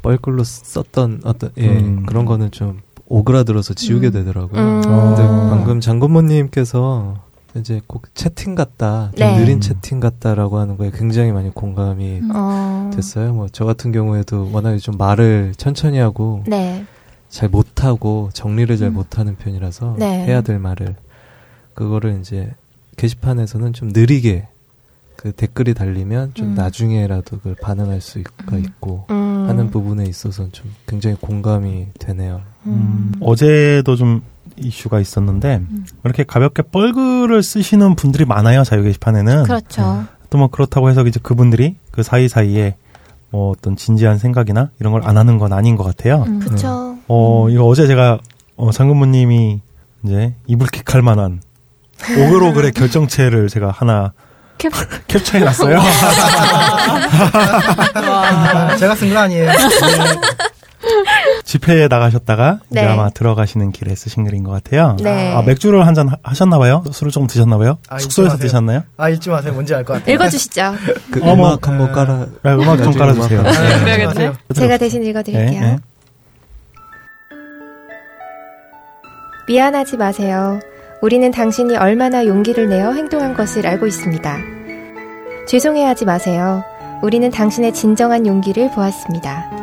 뻘글로 썼던 어떤 예 음. 그런 거는 좀 오그라들어서 지우게 음. 되더라고요. 음. 근데 어. 방금 장군모님께서 이제 꼭 채팅 같다, 좀 네. 느린 채팅 같다라고 하는 거에 굉장히 많이 공감이 음. 어. 됐어요. 뭐 저 같은 경우에도 워낙에 좀 말을 천천히 하고 네. 잘 못하고 정리를 잘 음. 못하는 편이라서 네. 해야 될 말을 그거를 이제 게시판에서는 좀 느리게 그 댓글이 달리면 좀 음. 나중에라도 그걸 반응할 수가 음. 있고 음. 하는 부분에 있어서는 좀 굉장히 공감이 되네요. 음, 어제도 좀 이슈가 있었는데 음. 이렇게 가볍게 뻘글을 쓰시는 분들이 많아요 자유 게시판에는 그렇죠. 또 뭐 그렇다고 해서 이제 그분들이 그 사이 사이에 뭐 어떤 진지한 생각이나 이런 걸 안 하는 건 아닌 것 같아요. 음. 그쵸. 어 이거 어제 제가 어, 장근무님이 이제 이불킥할 만한 오글오글의 <laughs> 결정체를 제가 하나 캡- 캡처해 놨어요. <laughs> 아, 제가 쓴 건 아니에요. <laughs> 집회에 나가셨다가 이제 네. 아마 들어가시는 길에 쓰신 글인 것 같아요. 네. 아 맥주를 한 잔 하셨나 봐요? 술을 조금 드셨나 봐요? 아, 숙소에서. 드셨나요? 아 읽지 마세요. 뭔지 알 것 같아요. 읽어주시죠. <laughs> 그 어머. 음악 한번 깔아 아, 음악 좀 깔아주세요. 음악 아, 깔아- 읽지 그래야겠네. 마세요. 제가 대신 읽어드릴게요. 네, 네. 미안하지 마세요. 우리는 당신이 얼마나 용기를 내어 행동한 것을 알고 있습니다. 죄송해하지 마세요. 우리는 당신의 진정한 용기를 보았습니다.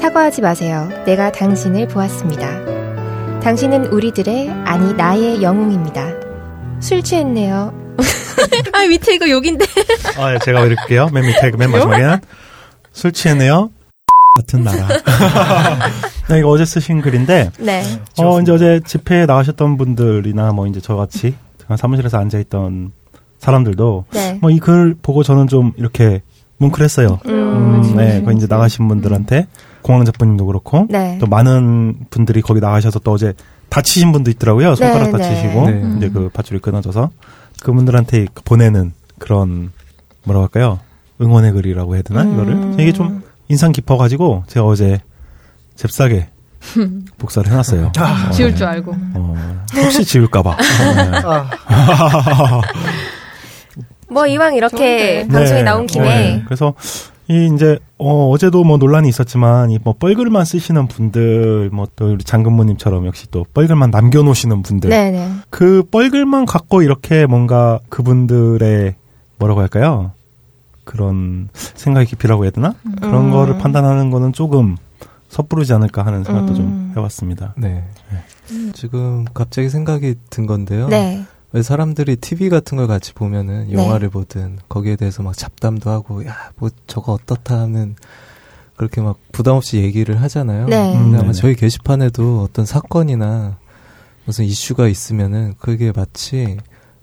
사과하지 마세요. 내가 당신을 보았습니다. 당신은 우리들의, 아니, 나의 영웅입니다. 술 취했네요. <laughs> 아, 밑에 이거 욕인데. 아, 예, 제가 읽을게요. 맨 밑에, 맨 마지막에는. 술 취했네요. 같은 나라. <laughs> 네, 이거 어제 쓰신 글인데, 네. 어, 이제 어제 집회에 나가셨던 분들이나 뭐 이제 저같이 사무실에서 앉아있던 사람들도 네. 뭐이 글 보고 저는 좀 이렇게 뭉클했어요. 음, 음, 네, 그 이제 나가신 분들한테 공항 작가님도 그렇고 네. 또 많은 분들이 거기 나가셔서 또 어제 다치신 분도 있더라고요. 손가락 네, 네. 다치시고 네. 이제 그 밧줄이 끊어져서 그분들한테 보내는 그런 뭐라고 할까요? 응원의 글이라고 해야 되나 음. 이거를 이게 좀 인상 깊어가지고 제가 어제 잽싸게 <laughs> 복사를 해놨어요. 아, 어, 지울 네. 줄 알고. 어, 혹시 지울까봐. <laughs> 어, 네. 아, 뭐 이왕 이렇게 좋은데. 방송에 네. 나온 김에 네. 그래서 이 이제 어 어제도 뭐 논란이 있었지만 이뭐 뻘글만 쓰시는 분들 뭐 또 우리 장근모님처럼 역시 또 뻘글만 남겨놓으시는 분들 네네. 그 뻘글만 갖고 이렇게 뭔가 그분들의 뭐라고 할까요 그런 생각의 깊이라고 해야 되나 그런 음. 거를 판단하는 거는 조금 섣부르지 않을까 하는 생각도 음. 좀 해봤습니다. 네. 지금 갑자기 생각이 든 건데요. 네. 왜 사람들이 TV 같은 걸 같이 보면은 네. 영화를 보든 거기에 대해서 막 잡담도 하고 야 뭐 저거 어떻다 하는 그렇게 막 부담 없이 얘기를 하잖아요. 네. 음, 근데 아마. 저희 게시판에도 어떤 사건이나 무슨 이슈가 있으면은 그게 마치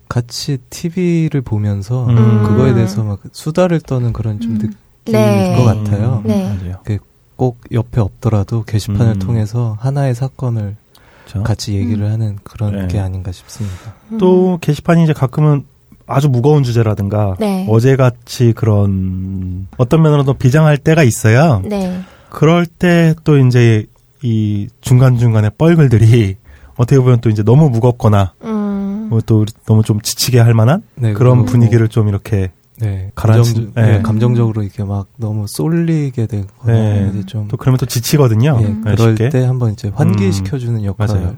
같이 TV를 보면서 음. 그거에 대해서 막 수다를 떠는 그런 좀 음. 느낌인 네. 것 같아요. 네. 맞아요. 꼭 옆에 없더라도 게시판을 음. 통해서 하나의 사건을 그렇죠? 같이 얘기를 하는 그런 네. 게 아닌가 싶습니다. 또 게시판이 이제 가끔은 아주 무거운 주제라든가 네. 어제같이 그런 어떤 면으로도 비장할 때가 있어요. 네. 그럴 때 또 이제 이 중간중간에 뻘글들이 어떻게 보면 또 이제 너무 무겁거나 음. 뭐또 너무 좀 지치게 할 만한 네, 그런 분위기를 좀 이렇게 네, 감정, 네. 네, 감정적으로 이렇게 막 너무 쏠리게 되거나 네. 이제 좀 또 그러면 또 지치거든요. 예, 네, 그럴 쉽게. 때 한번 이제 환기시켜주는 역할이 맞아요.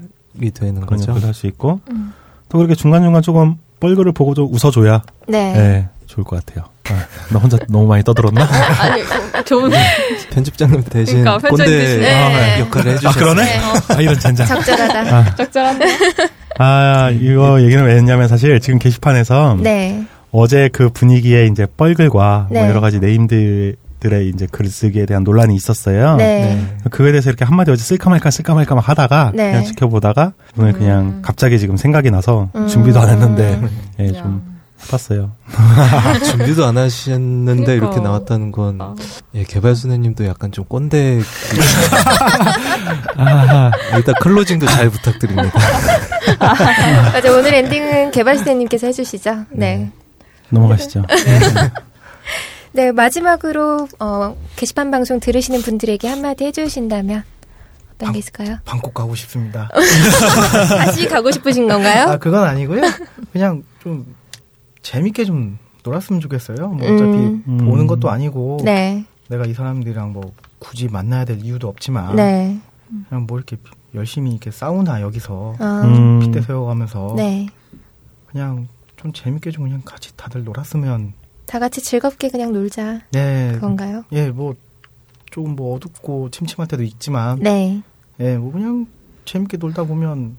되는 그런 거죠. 역할을 할수 있고 음. 또 그렇게 중간 중간 조금 뻘글을 보고 좀 웃어줘야 네. 네, 좋을 것 같아요. 아, 나 혼자 너무 많이 떠들었나? <laughs> 아니, 좋은. 편집장님 대신 그러니까 꼰대 대신. 네. 역할을 아 해주셨어요. 그러네? 네. 아 이런 젠장. 적절하다. 아, 적절한데? 아 이거 얘기는 왜 했냐면 사실 지금 게시판에서 네. 어제 그 분위기에 이제 뻘글과 네. 뭐 여러 가지 네임들 들의 이제 글쓰기에 대한 논란이 있었어요. 네. 그거에 대해서 이렇게 한마디 어제 쓸까 말까 쓸까 말까 막 하다가 네. 그냥 지켜보다가 오늘 그냥 음. 갑자기 지금 생각이 나서 음. 준비도 안 했는데 예, 야. 좀 해봤어요. <laughs> 준비도 안 하셨는데 그러니까. 이렇게 나왔다는 건 아. 예, 개발수님도 약간 좀 꼰대 <laughs> 아, 일단 클로징도 잘 부탁드립니다. 맞아 오늘 엔딩은 개발시대님께서 해주시죠. 네. 넘어가시죠. <laughs> 네 마지막으로 어, 게시판 방송 들으시는 분들에게 한마디 해주신다면 어떤 게 있을까요? 방콕 가고 싶습니다. <laughs> 다시 가고 싶으신 건가요? 아 그건 아니고요. 그냥 좀 재밌게 좀 놀았으면 좋겠어요. 뭐 어차피 음. 음. 보는 것도 아니고 네. 내가 이 사람들이랑 뭐 굳이 만나야 될 이유도 없지만 네. 그냥 뭐 이렇게 열심히 이렇게 싸우나 여기서 어, 음, 빗대 세워가면서 네. 그냥 좀 재밌게 좀 그냥 같이 다들 놀았으면 다 같이 즐겁게 그냥 놀자. 예, 그건가요? 예, 뭐 조금 뭐 어둡고 침침할 때도 있지만 네. 예, 뭐 그냥 재밌게 놀다 보면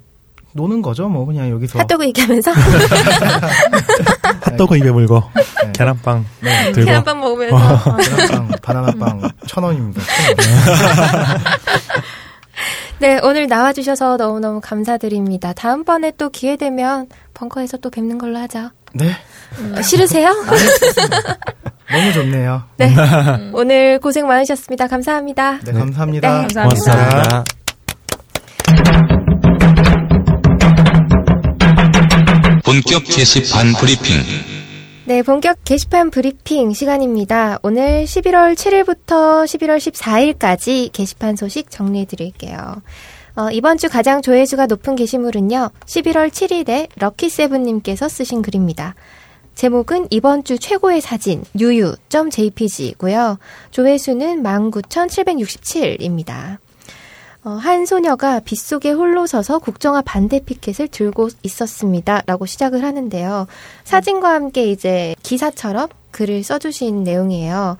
노는 거죠, 뭐 그냥 여기서 핫도그 얘기하면서 <laughs> 핫도그 입에 물고 네. 계란빵 네. 들고 계란빵 먹으면서 계란빵, 바나나빵 <laughs> 천 원입니다. <laughs> 네, 오늘 나와주셔서 너무너무 감사드립니다. 다음번에 또 기회 되면 벙커에서 또 뵙는 걸로 하죠. 네, 어, 싫으세요? <laughs> 너무 좋네요. 네. <laughs> 오늘 고생 많으셨습니다. 감사합니다. 네, 감사합니다. 네. 감사합니다. 고맙습니다. 본격 게시판 브리핑. 네, 본격 게시판 브리핑 시간입니다. 오늘 11월 7일부터 11월 14일까지 게시판 소식 정리해 드릴게요. 어, 이번 주 가장 조회수가 높은 게시물은요, 11월 7일에 럭키세븐님께서 쓰신 글입니다. 제목은 이번 주 최고의 사진, 유유.jpg이고요. 조회수는 19,767입니다. 어, 한 소녀가 빗속에 홀로 서서 국정화 반대 피켓을 들고 있었습니다. 라고 시작을 하는데요. 사진과 함께 이제 기사처럼 글을 써주신 내용이에요.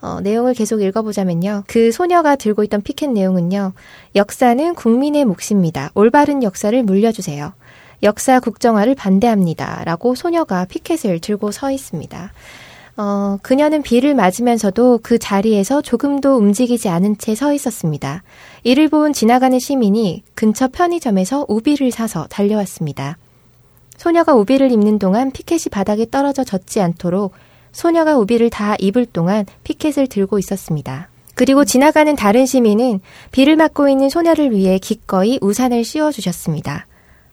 어, 내용을 계속 읽어보자면요. 그 소녀가 들고 있던 피켓 내용은요. 역사는 국민의 몫입니다. 올바른 역사를 물려주세요. 역사 국정화를 반대합니다. 라고 소녀가 피켓을 들고 서 있습니다. 어, 그녀는 비를 맞으면서도 그 자리에서 조금도 움직이지 않은 채 서 있었습니다. 이를 본 지나가는 시민이 근처 편의점에서 우비를 사서 달려왔습니다. 소녀가 우비를 입는 동안 피켓이 바닥에 떨어져 젖지 않도록 소녀가 우비를 다 입을 동안 피켓을 들고 있었습니다. 그리고 지나가는 다른 시민은 비를 맞고 있는 소녀를 위해 기꺼이 우산을 씌워주셨습니다.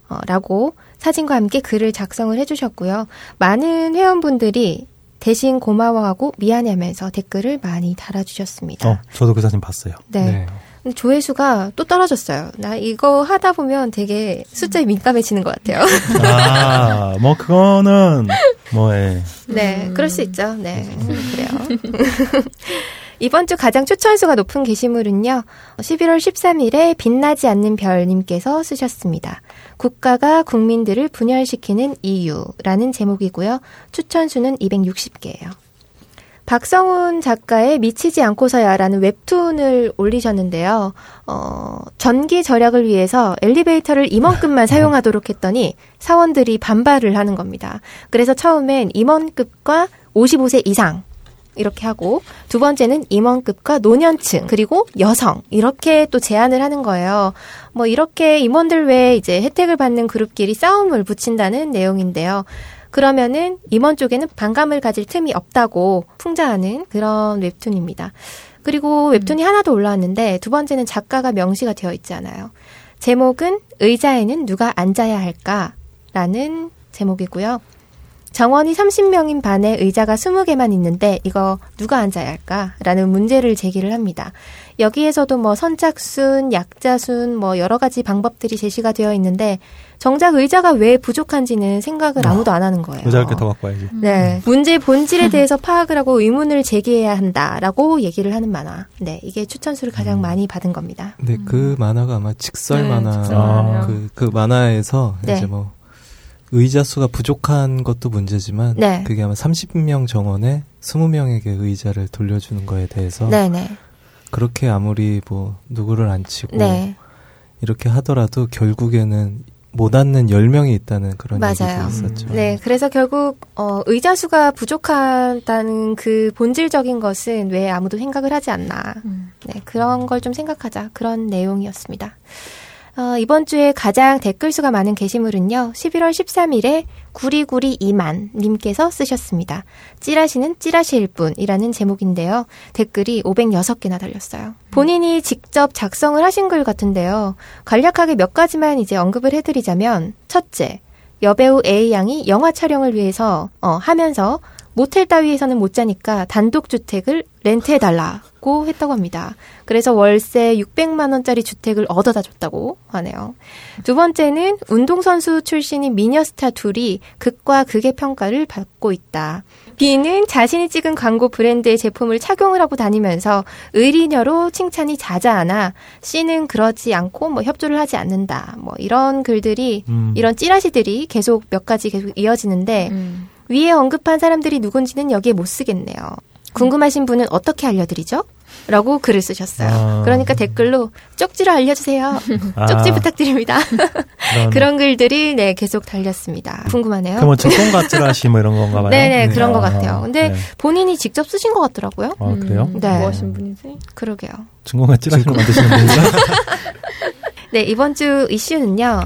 어, 라고 사진과 함께 글을 작성을 해주셨고요. 많은 회원분들이 대신 고마워하고 미안해하면서 댓글을 많이 달아주셨습니다. 어, 저도 그 사진 봤어요. 네. 근데 조회수가 또 떨어졌어요. 나 이거 하다 보면 되게 숫자에 민감해지는 것 같아요. 아, 뭐 그거는 뭐 예. 네, 그럴 수 있죠. 네, 그래요. <laughs> 이번 주 가장 추천수가 높은 게시물은요. 11월 13일에 빛나지 않는 별님께서 쓰셨습니다. 국가가 국민들을 분열시키는 이유라는 제목이고요. 추천수는 260개예요. 박성훈 작가의 미치지 않고서야라는 웹툰을 올리셨는데요. 어, 전기 절약을 위해서 엘리베이터를 임원급만 사용하도록 했더니 사원들이 반발을 하는 겁니다. 그래서 처음엔 임원급과 55세 이상 이렇게 하고 두 번째는 임원급과 노년층 그리고 여성 이렇게 또 제안을 하는 거예요. 뭐 이렇게 임원들 외에 이제 혜택을 받는 그룹끼리 싸움을 붙인다는 내용인데요. 그러면은 임원 쪽에는 반감을 가질 틈이 없다고 풍자하는 그런 웹툰입니다. 그리고 웹툰이 하나 더 올라왔는데 두 번째는 작가가 명시가 되어 있지 않아요. 제목은 의자에는 누가 앉아야 할까라는 제목이고요. 정원이 30명인 반에 의자가 20개만 있는데 이거 누가 앉아야 할까? 라는 문제를 제기를 합니다. 여기에서도 뭐 선착순, 약자순, 뭐 여러 가지 방법들이 제시가 되어 있는데 정작 의자가 왜 부족한지는 생각을 아무도 안 하는 거예요. 의자 이렇게 더 갖고 와야지. 네. 문제 본질에 <laughs> 대해서 파악을 하고 의문을 제기해야 한다라고 얘기를 하는 만화. 네. 이게 추천수를 가장 많이 받은 겁니다. 근데 그 만화가 아마 직설 네, 만화 직설 만화요. 그, 그 만화에서 네. 이제 뭐 의자 수가 부족한 것도 문제지만 네. 그게 아마 30명 정원에 20명에게 의자를 돌려주는 거에 대해서 네네. 그렇게 아무리 뭐 누구를 안 치고 네. 이렇게 하더라도 결국에는 못 앉는 10명이 있다는 그런 맞아요. 얘기도 있었죠. 네, 그래서 결국 어, 의자 수가 부족하다는 그 본질적인 것은 왜 아무도 생각을 하지 않나. 음. 네, 그런 걸 좀 생각하자. 그런 내용이었습니다. 어, 이번 주에 가장 댓글 수가 많은 게시물은요. 11월 13일에 구리구리 이만 님께서 쓰셨습니다. 찌라시는 찌라시일 뿐이라는 제목인데요. 댓글이 506개나 달렸어요. 본인이 직접 작성을 하신 글 같은데요. 간략하게 몇 가지만 이제 언급을 해드리자면 첫째, 여배우 A 양이 영화 촬영을 위해서 어, 하면서 모텔 따위에서는 못 자니까 단독 주택을 렌트해 달라고 했다고 합니다. 그래서 월세 600만 원짜리 주택을 얻어다 줬다고 하네요. 두 번째는 운동선수 출신인 미녀스타 둘이 극과 극의 평가를 받고 있다. B는 자신이 찍은 광고 브랜드의 제품을 착용을 하고 다니면서 의리녀로 칭찬이 자자하나 C는 그러지 않고 뭐 협조를 하지 않는다. 뭐 이런 글들이 음. 이런 찌라시들이 계속 몇 가지 계속 이어지는데 음. 위에 언급한 사람들이 누군지는 여기에 못 쓰겠네요. 궁금하신 분은 어떻게 알려드리죠? 라고 글을 쓰셨어요. 아. 그러니까 댓글로 쪽지로 알려주세요. 아, 쪽지 부탁드립니다. 그런, 글들이 네 계속 달렸습니다. 궁금하네요. 그뭐 증권가 찌라시 뭐 이런 건가 봐요. 네네 네. 그런 것 아, 같아요. 근데 네. 본인이 직접 쓰신 것 같더라고요. 아 그래요? 음, 네. 뭐 하신 분이지? 그러게요. 증권가 찌라시를 만드시는 분인가? <laughs> 네, 이번 주 이슈는요.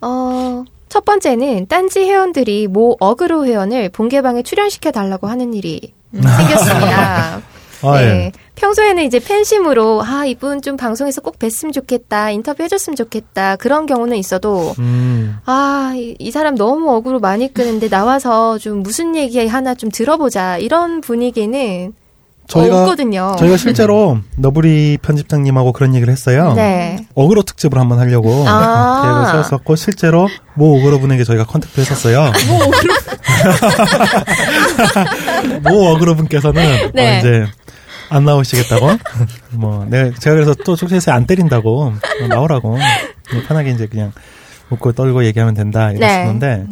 어, 첫 번째는 딴지 회원들이 모 어그로 회원을 본개방에 출연시켜 달라고 하는 일이 생겼습니다. <laughs> 아 네. 예. 평소에는 이제 팬심으로 아 이분 좀 방송에서 꼭 뵀으면 좋겠다 인터뷰 해줬으면 좋겠다 그런 경우는 있어도 음. 아이 사람 너무 어그로 많이 끄는데 나와서 좀 무슨 얘기 하나 좀 들어보자 이런 분위기는 저희가 없거든요. 저희가 실제로 <laughs> 너부리 편집장님하고 그런 얘기를 했어요. 네. 어그로 특집을 한번 하려고 아. <laughs> 계획을 세웠었고 실제로 모 어그로 분에게 저희가 contact 했었어요. <laughs> 모 어그로 분께서는 네. 어, 이제 안 나오시겠다고 뭐 내가 제가 그래서 또 숙제에서 안 때린다고 어, 나오라고 편하게 이제 그냥 웃고 떠들고 얘기하면 된다 네. 이랬었는데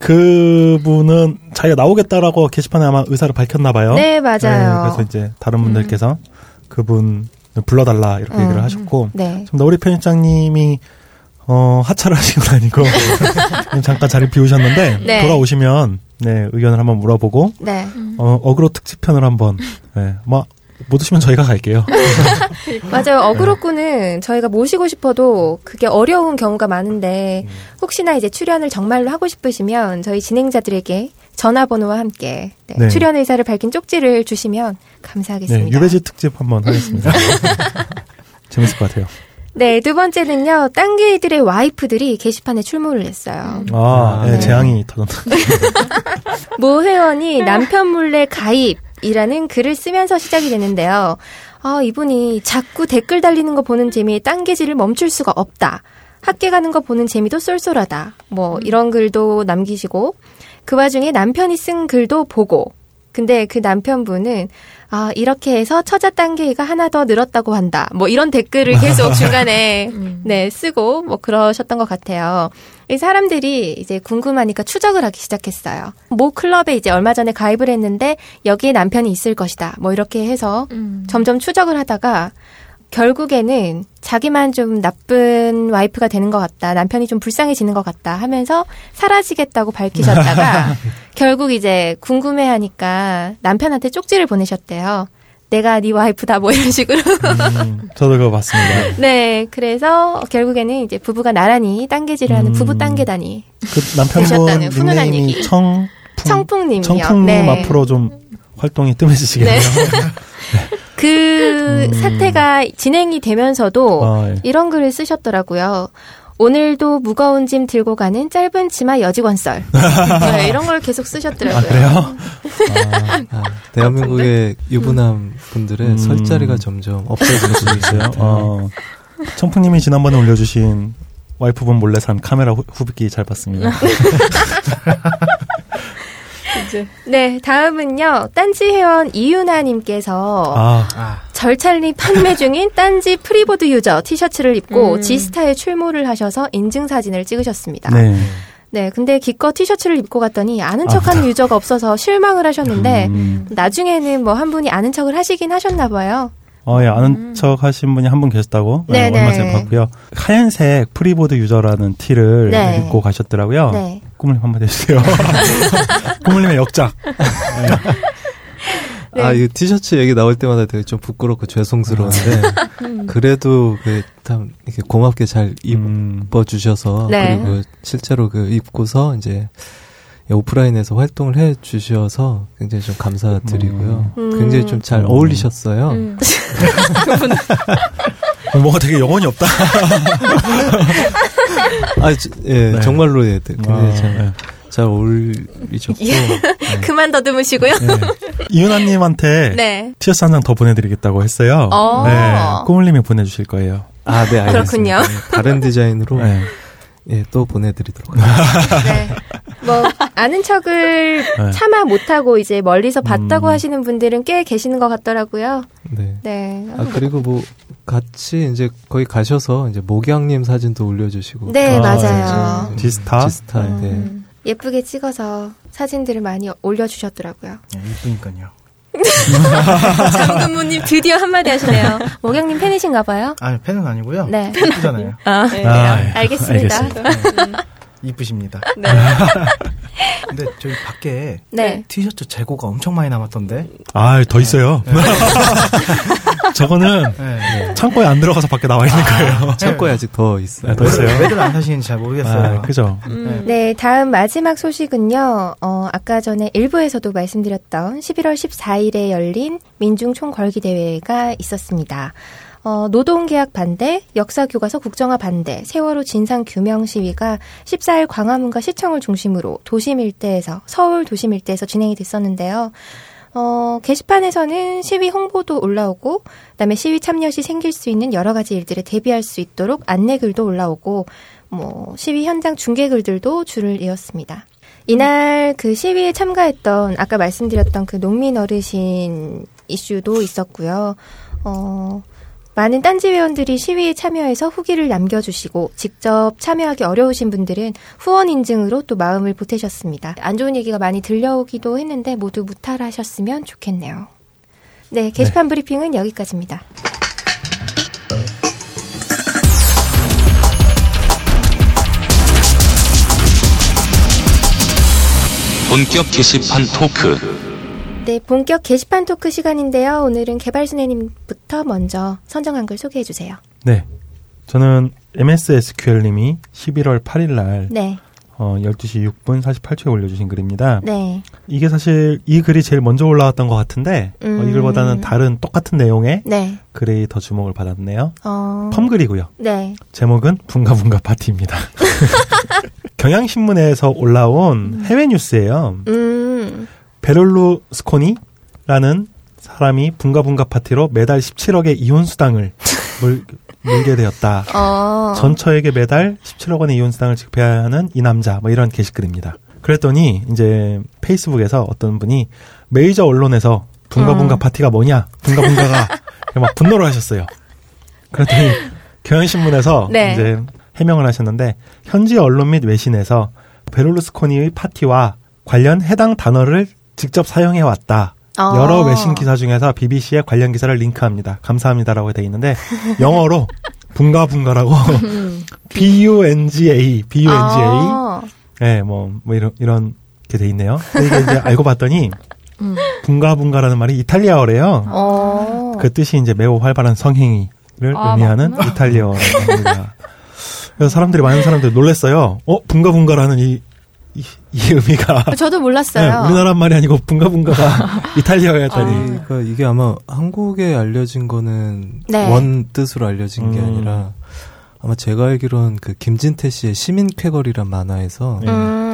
그분은 자기가 나오겠다라고 게시판에 아마 의사를 밝혔나 봐요. 네 맞아요. 네, 그래서 이제 다른 분들께서 그분 불러달라 이렇게 음. 얘기를 하셨고 네. 지금 너구리 편집장님이 어 하차를 하신 건 아니고 <laughs> 잠깐 자리 비우셨는데 네. 돌아오시면 네 의견을 한번 물어보고 네. 어 어그로 특집 편을 한번 네, 뭐 못 오시면 저희가 갈게요. <laughs> 맞아요. 어그로꾼은 저희가 모시고 싶어도 그게 어려운 경우가 많은데 혹시나 이제 출연을 정말로 하고 싶으시면 저희 진행자들에게 전화번호와 함께 네, 네. 출연 의사를 밝힌 쪽지를 주시면 네 감사하겠습니다. 유배지 특집 한번 하겠습니다. <laughs> 재밌을 것 같아요. 네, 두 번째는요. 딴개이들의 와이프들이 게시판에 출몰을 했어요. 아, 네, 네. 재앙이 터졌나. <laughs> 모 회원이 남편 몰래 가입 이라는 글을 쓰면서 시작이 되는데요. 아, 이분이 자꾸 댓글 달리는 거 보는 재미에 딴개질을 멈출 수가 없다. 학교 가는 거 보는 재미도 쏠쏠하다. 뭐 이런 글도 남기시고 그 와중에 남편이 쓴 글도 보고 근데 그 남편분은 아 이렇게 해서 처자 딴개이가 하나 더 늘었다고 한다. 뭐 이런 댓글을 계속 <laughs> 중간에 음. 네 쓰고 뭐 그러셨던 것 같아요. 이 사람들이 이제 궁금하니까 추적을 하기 시작했어요. 모 클럽에 이제 얼마 전에 가입을 했는데 여기에 남편이 있을 것이다. 뭐 이렇게 해서 음. 점점 추적을 하다가 결국에는 자기만 좀 나쁜 와이프가 되는 것 같다. 남편이 좀 불쌍해지는 것 같다 하면서 사라지겠다고 밝히셨다가 <laughs> 결국 이제 궁금해하니까 남편한테 쪽지를 보내셨대요. 내가 네 와이프다 뭐 이런 식으로. 음, 저도 그거 봤습니다. <laughs> 네, 그래서 결국에는 이제 부부가 나란히 딴개질을 하는 음. 부부 딴개다니. 그 남편분 닉네임이 얘기. 청 청풍님이요. 청풍님 네. 앞으로 좀 활동이 뜸해지시겠네요. <laughs> 그 음. 사태가 진행이 되면서도 아, 예. 이런 글을 쓰셨더라고요. 오늘도 무거운 짐 들고 가는 짧은 치마 여직원 썰. <laughs> 네, 이런 걸 계속 쓰셨더라고요. 아, 그래요? 아, 대한민국의 유부남 분들의 음. 설 자리가 점점 없어지고 있어요. 있어요. 어, 청풍님이 지난번에 올려주신 와이프분 몰래 산 카메라 후, 후비기 잘 봤습니다. <laughs> 이제 네, 다음은요. 딴지 회원 이윤아님께서 아, 아, 절찬리 판매 중인 딴지 프리보드 유저 티셔츠를 입고 음. 지스타에 출몰을 하셔서 인증 사진을 찍으셨습니다. 네. 네. 근데 기껏 티셔츠를 입고 갔더니 아는 척하는 유저가 없어서 실망을 하셨는데 음, 나중에는 뭐 한 분이 아는 척을 하시긴 하셨나 봐요. 어, 예, 아는 척 하신 분이 한 분 계셨다고. 네, 네네. 얼마 전에 봤고요. 하얀색 프리보드 유저라는 티를 네. 입고 가셨더라고요. 네. 꾸물님 한마디 해주세요. <laughs> 꾸물님의 역작. <laughs> 네. 아, 이 티셔츠 얘기 나올 때마다 되게 좀 부끄럽고 죄송스러운데, 음. 그래도 그, 참, 이렇게 고맙게 잘 음, 입어주셔서, 네. 그리고 실제로 그 입고서 이제 오프라인에서 활동을 해 주셔서 굉장히 좀 감사드리고요. 음. 굉장히 좀 잘 어울리셨어요. 음. <laughs> 뭐가 되게 영혼이 없다. 아, 저- 예, 네. 정말로 예, 굉장히 아, 잘, 네. 잘 어울리셨고, 네. <laughs> 그만 더듬으시고요. 네. 이은아님한테 네. 티셔츠 한 장 더 보내드리겠다고 했어요. 어. 네, 꾸물님이 보내주실 거예요. 아, 네, 알겠습니다. 그렇군요. 네, 다른 디자인으로 네. 예, 또 보내드리도록 <laughs> 하겠습니다. 네. 뭐 아는 척을 네. 차마 못하고 이제 멀리서 봤다고 음. 하시는 분들은 꽤 계시는 것 같더라고요. 네. 네. 아, 그리고 뭐, 같이 이제 거기 가셔서 이제 목양님 사진도 올려주시고. 네, 아, 맞아요. 이제 지스타. 지스타, 네. 음, 예쁘게 찍어서 사진들을 많이 올려주셨더라고요. 예, 이쁘니까요. 장근무님 드디어 한마디 하시네요. <laughs> 목영님 팬이신가 봐요? 아, 팬은 아니고요. 네. 이쁘잖아요. 아, 네. 아, 예. 알겠습니다. 알겠습니다. 이쁘십니다. <laughs> 네. <laughs> 근데 저희 밖에 네. 티셔츠 재고가 엄청 많이 남았던데. 아, 더 있어요. <laughs> 저거는 네. 창고에 안 들어가서 밖에 나와 있는 거예요. 창고에 아직 더 있어요. 네, 더 있어요. 왜들 안 사시는지 잘 모르겠어요. 아, 그죠. 음. 네, 다음 마지막 소식은요, 어, 아까 전에 일부에서도 말씀드렸던 11월 14일에 열린 민중 총궐기 대회가 있었습니다. 어, 노동계약 반대, 역사교과서 국정화 반대, 세월호 진상규명 시위가 14일 광화문과 시청을 중심으로 도심 일대에서, 서울 도심 일대에서 진행이 됐었는데요. 어, 게시판에서는 시위 홍보도 올라오고, 그다음에 시위 참여 시 생길 수 있는 여러 가지 일들에 대비할 수 있도록 안내글도 올라오고, 뭐 시위 현장 중계글들도 줄을 이었습니다. 이날 그 시위에 참가했던 아까 말씀드렸던 그 농민 어르신 이슈도 있었고요. 어, 많은 딴지 회원들이 시위에 참여해서 후기를 남겨주시고 직접 참여하기 어려우신 분들은 후원 인증으로 또 마음을 보태셨습니다. 안 좋은 얘기가 많이 들려오기도 했는데 모두 무탈하셨으면 좋겠네요. 네, 게시판 브리핑은 여기까지입니다. 본격 게시판 토크. 네, 본격 게시판 토크 시간인데요. 오늘은 개발순애님부터 먼저 선정한 걸 소개해 주세요. 네. 저는 MSSQL님이 11월 8일 날 네, 어, 12시 6분 48초에 올려주신 글입니다. 네, 이게 사실 이 글이 제일 먼저 올라왔던 것 같은데 어, 음. 이 글보다는 다른 똑같은 내용의 네, 글이 더 주목을 받았네요. 어, 펌 글이고요. 네, 제목은 분가분가 파티입니다. <laughs> 경향신문에서 올라온 해외 뉴스예요. 음, 베를루스코니라는 사람이 분가분가 파티로 매달 17억의 이혼 수당을 <laughs> 물, 물게 되었다. 어, 전처에게 매달 17억 원의 이혼 수당을 지급해야 하는 이 남자 뭐 이런 게시글입니다. 그랬더니 이제 페이스북에서 어떤 분이 메이저 언론에서 분가분가 음. 파티가 뭐냐? 분가분가가 <laughs> 막 분노를 하셨어요. 그랬더니 경향신문에서 네. 이제 해명을 하셨는데 현지 언론 및 외신에서 베를루스코니의 파티와 관련 해당 단어를 직접 사용해 왔다. 어. 여러 외신 기사 중에서 BBC의 관련 기사를 링크합니다. 감사합니다라고 되어 있는데 <laughs> 영어로 분가분가라고 <laughs> B-U-N-G-A, B-U-N-G-A. 어, 네, 뭐, 뭐 이런 이런 게 돼 있네요. 이게 이제 알고 봤더니 분가분가라는 말이 이탈리아어래요. 어, 그 뜻이 이제 매우 활발한 성행위를 아, 의미하는 합니다. 그래서 사람들이 많은 사람들이 놀랬어요. 어, 분가분가라는 이, 이, 이 의미가 <laughs> 저도 네, 몰랐어요. 우리나라 말이 아니고 분가분가가 <laughs> 이탈리아어였다니. 그러니까 이게 아마 한국에 알려진 거는 네. 원 뜻으로 알려진 게 음. 아니라 아마 제가 알기로는 그 김진태 씨의 시민 쾌거리란 만화에서 네.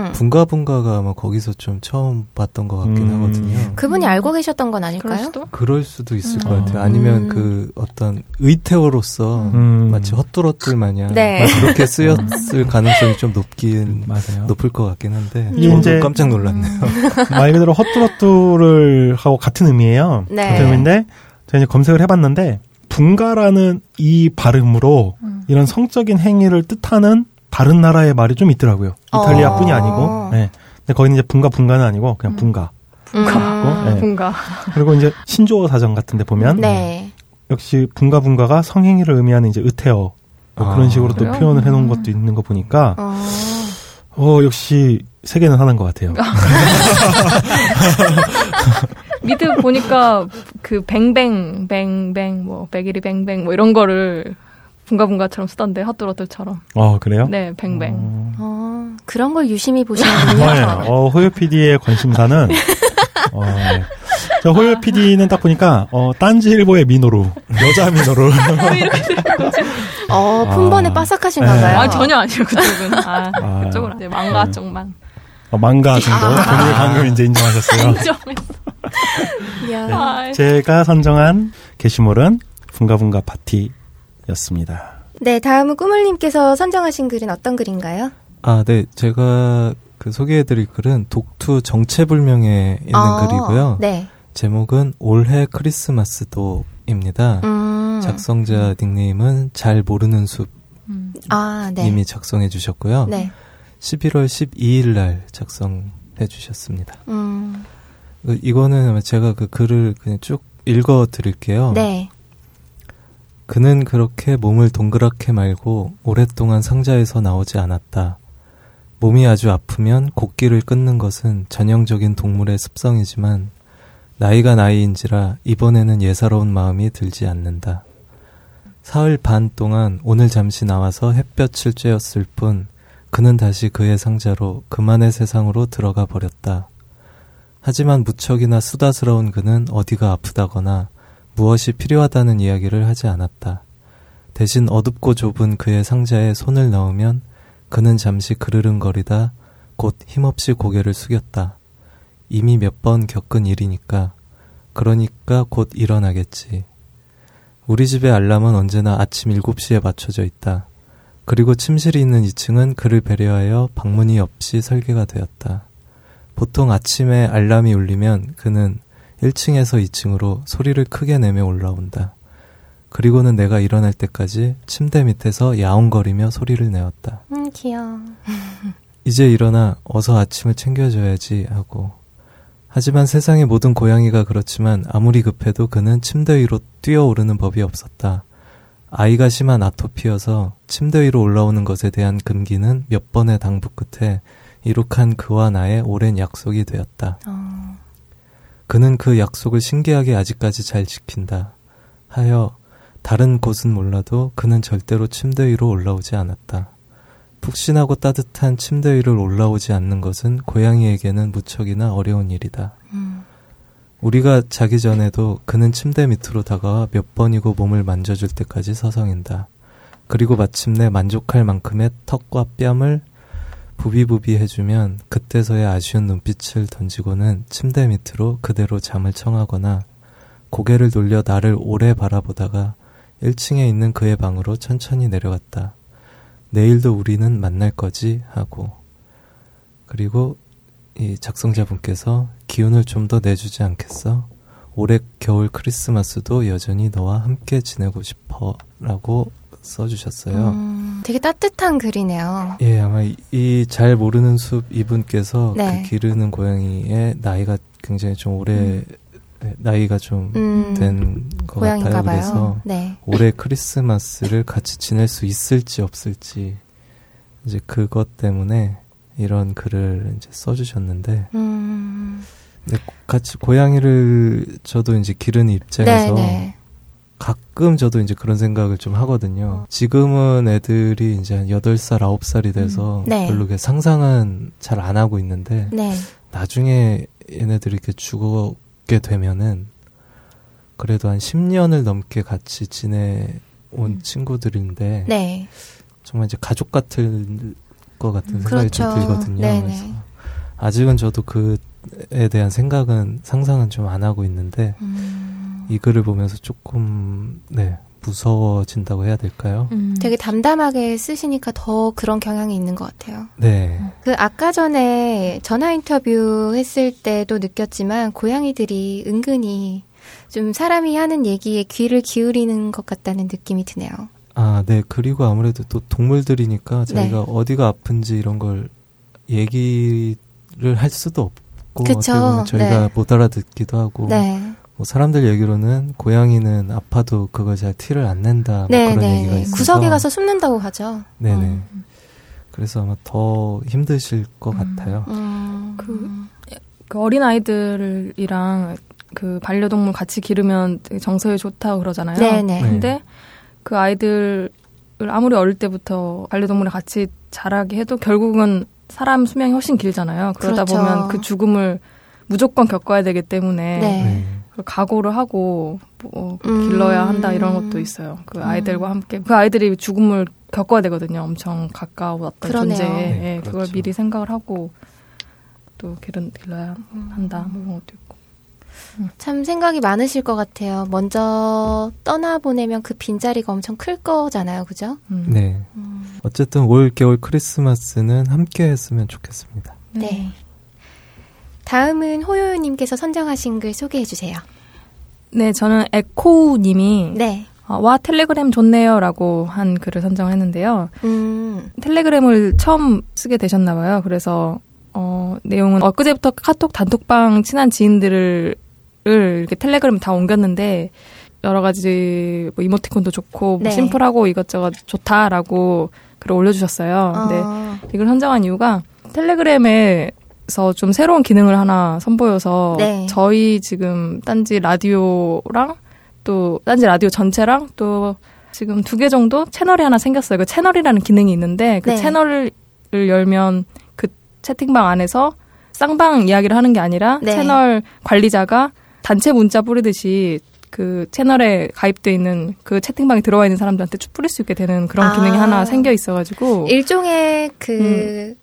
음. 분가분가가 아마 거기서 좀 처음 봤던 것 같긴 음. 하거든요. 그분이 알고 계셨던 건 그럴 아닐까요? 수도? 그럴 수도 있을 음. 것 같아요. 아니면 음. 그 어떤 의태어로서 음. 마치 헛뚜러들 마냥 네. 그렇게 쓰였을 <laughs> 가능성이 좀 높긴 맞아요. 높을 것 같긴 한데 저도 이제- 깜짝 놀랐네요. <laughs> 말 그대로 헛뚜러뚜를 하고 같은 의미예요. 네. 같은 의미인데 제가 이제 검색을 해봤는데 분가라는 이 발음으로 음. 이런 성적인 행위를 뜻하는 다른 나라의 말이 좀 있더라고요. 이탈리아뿐이 어. 아니고. 네. 근데 거기는 이제 분가 분가는 아니고 그냥 분가. 음. 네. 뭔가. 그리고 이제 신조어 사전 같은 데 보면 네. 역시 분가 분가가 성행위를 의미하는 이제 의태어 뭐 아, 그런 식으로 또 그래요? 표현을 해놓은 음. 것도 있는 거 보니까 어. 어 역시 세계는 하나인 것 같아요. <laughs> 미드 보니까 그 뱅뱅, 뱅뱅, 뭐, 백일이 뱅뱅, 뭐 이런 거를 분가분가처럼 쓰던데, 핫도러들처럼. 어 그래요? 네, 뱅뱅. 어, 어, 그런 걸 유심히 보시는군요. 네. 어, 호요 PD의 관심사는 <laughs> 어, 네. 저 호요 PD는 딱 보니까 어, 딴지일보의 민호루 여자 민호루 <laughs> 어, 품번에 아. 빠삭하신가 네. 봐요. 아, 전혀 아니에요, 그쪽은. 아, 아. 그쪽은 아니에요. 망가 네. 쪽만. 어, 망가 정도 본인의 방금 이제 인정하셨어요. <laughs> 인정해. 이야. 아, 제가 선정한 게시물은 분가분가 파티 였습니다. 네, 다음은 꾸물님께서 선정하신 글은 어떤 글인가요? 아, 네. 제가 그 소개해드릴 글은 독투 정체불명에 있는 어, 글이고요. 네. 제목은 올해 크리스마스도입니다. 음. 작성자 닉네임은 잘 모르는 숲 음. 아, 네. 님이 작성해 주셨고요. 네. 11월 12일 날 작성해 주셨습니다. 음. 그 이거는 제가 그 글을 그냥 쭉 읽어 드릴게요. 네. 그는 그렇게 몸을 동그랗게 말고 오랫동안 상자에서 나오지 않았다. 몸이 아주 아프면 곡기를 끊는 것은 전형적인 동물의 습성이지만 나이가 나이인지라 이번에는 예사로운 마음이 들지 않는다. 사흘 반 동안 오늘 잠시 나와서 햇볕을 쬐었을 뿐 그는 다시 그의 상자로 그만의 세상으로 들어가 버렸다. 하지만 무척이나 수다스러운 그는 어디가 아프다거나 무엇이 필요하다는 이야기를 하지 않았다. 대신 어둡고 좁은 그의 상자에 손을 넣으면 그는 잠시 그르릉거리다 곧 힘없이 고개를 숙였다. 이미 몇 번 겪은 일이니까. 그러니까 곧 일어나겠지. 우리 집의 알람은 언제나 아침 7시에 맞춰져 있다. 그리고 침실이 있는 2층은 그를 배려하여 방문이 없이 설계가 되었다. 보통 아침에 알람이 울리면 그는 1층에서 2층으로 소리를 크게 내며 올라온다. 그리고는 내가 일어날 때까지 침대 밑에서 야옹거리며 소리를 내었다. 음, 귀여워. <laughs> 이제 일어나 어서 아침을 챙겨줘야지 하고. 하지만 세상의 모든 고양이가 그렇지만 아무리 급해도 그는 침대 위로 뛰어오르는 법이 없었다. 아이가 심한 아토피여서 침대 위로 올라오는 것에 대한 금기는 몇 번의 당부 끝에 이룩한 그와 나의 오랜 약속이 되었다. 어. 그는 그 약속을 신기하게 아직까지 잘 지킨다. 하여 다른 곳은 몰라도 그는 절대로 침대 위로 올라오지 않았다. 푹신하고 따뜻한 침대 위를 올라오지 않는 것은 고양이에게는 무척이나 어려운 일이다. 음. 우리가 자기 전에도 그는 침대 밑으로 다가와 몇 번이고 몸을 만져줄 때까지 서성인다. 그리고 마침내 만족할 만큼의 턱과 뺨을 부비부비 해주면 그때서야 아쉬운 눈빛을 던지고는 침대 밑으로 그대로 잠을 청하거나 고개를 돌려 나를 오래 바라보다가 1층에 있는 그의 방으로 천천히 내려갔다. 내일도 우리는 만날 거지 하고 그리고 이 작성자분께서 기운을 좀 더 내주지 않겠어? 올해 겨울 크리스마스도 여전히 너와 함께 지내고 싶어 라고 써주셨어요. 음, 되게 따뜻한 글이네요. 예, 아마 이 잘 모르는 숲 이분께서 네. 그 기르는 고양이의 나이가 굉장히 좀 오래 네, 나이가 좀 음, 된것 고양인가 같아요. 봐요. 그래서 네. 올해 크리스마스를 같이 지낼 수 있을지 없을지 이제 그것 때문에 이런 글을 이제 써주셨는데 음, 근데 같이 고양이를 저도 이제 기르는 네, 입장에서 네. 가끔 저도 이제 그런 생각을 좀 하거든요. 지금은 애들이 이제 한 8살, 9살이 돼서 음, 네. 별로 이렇게 상상은 잘 안 하고 있는데 네. 나중에 얘네들이 이렇게 죽게 되면은 그래도 한 10년을 넘게 같이 지내온 친구들인데 네. 정말 이제 가족 같은 것 같은 생각이 그렇죠. 좀 들거든요. 네네. 그래서 아직은 저도 그에 대한 생각은 상상은 좀 안 하고 있는데 음. 이 글을 보면서 조금 네 무서워진다고 해야 될까요? 음. 되게 담담하게 쓰시니까 더 그런 경향이 있는 것 같아요. 네, 그 아까 전에 전화 인터뷰 했을 때도 느꼈지만 고양이들이 은근히 좀 사람이 하는 얘기에 귀를 기울이는 것 같다는 느낌이 드네요. 아, 네. 그리고 아무래도 또 동물들이니까 자기가 네. 어디가 아픈지 이런 걸 얘기를 할 수도 없고 그쵸. 저희가 네. 못 알아듣기도 하고 네. 뭐 사람들 얘기로는 고양이는 아파도 그걸 잘 티를 안 낸다 뭐 네, 그런 네, 얘기가 네. 있어서 구석에 가서 숨는다고 하죠. 네네. 음. 그래서 아마 더 힘드실 것 음. 같아요. 음. 그- 그 어린 아이들이랑 그 반려동물 같이 기르면 되게 정서에 좋다고 그러잖아요. 네네. 네. 근데 그 아이들을 아무리 어릴 때부터 반려동물을 같이 자라게 해도 결국은 사람 수명이 훨씬 길잖아요. 그러다 그렇죠. 보면 그 죽음을 무조건 겪어야 되기 때문에 네. 네. 그걸 각오를 하고 뭐 음. 길러야 한다 이런 것도 있어요. 그 아이들과 함께 그 아이들이 죽음을 겪어야 되거든요. 엄청 가까웠던. 존재에 네, 예, 그걸 그렇죠. 미리 생각을 하고 또 길은 길러야 한다 뭐 이런 것도 있고. 참 생각이 많으실 것 같아요. 먼저 떠나보내면 그 빈자리가 엄청 클 거잖아요. 그죠? 음. 네. 어쨌든 올 겨울 크리스마스는 함께 했으면 좋겠습니다. 네. 다음은 호요요님께서 선정하신 글 소개해 주세요. 네, 저는 에코우님이 네. 어, 와 텔레그램 좋네요라고 한 글을 선정했는데요. 음. 텔레그램을 처음 쓰게 되셨나 봐요. 그래서 어, 내용은 엊그제부터 카톡 단톡방 친한 지인들을 을 이렇게 텔레그램 다 옮겼는데 여러 가지 뭐 이모티콘도 좋고 뭐 네. 심플하고 이것저것 좋다라고 글을 올려주셨어요. 근데 어, 이걸 선정한 이유가 텔레그램에 서좀 새로운 기능을 하나 선보여서 네. 저희 지금 딴지 라디오랑 또 딴지 라디오 전체랑 또 지금 두 개 정도 채널이 하나 생겼어요. 그 채널이라는 기능이 있는데 그 네. 채널을 열면 그 채팅방 안에서 쌍방 이야기를 하는 게 아니라 네. 채널 관리자가 단체 문자 뿌리듯이 그 채널에 가입돼 있는 그 채팅방에 들어와 있는 사람들한테 쭉 뿌릴 수 있게 되는 그런 아. 기능이 하나 생겨 있어가지고 일종의 그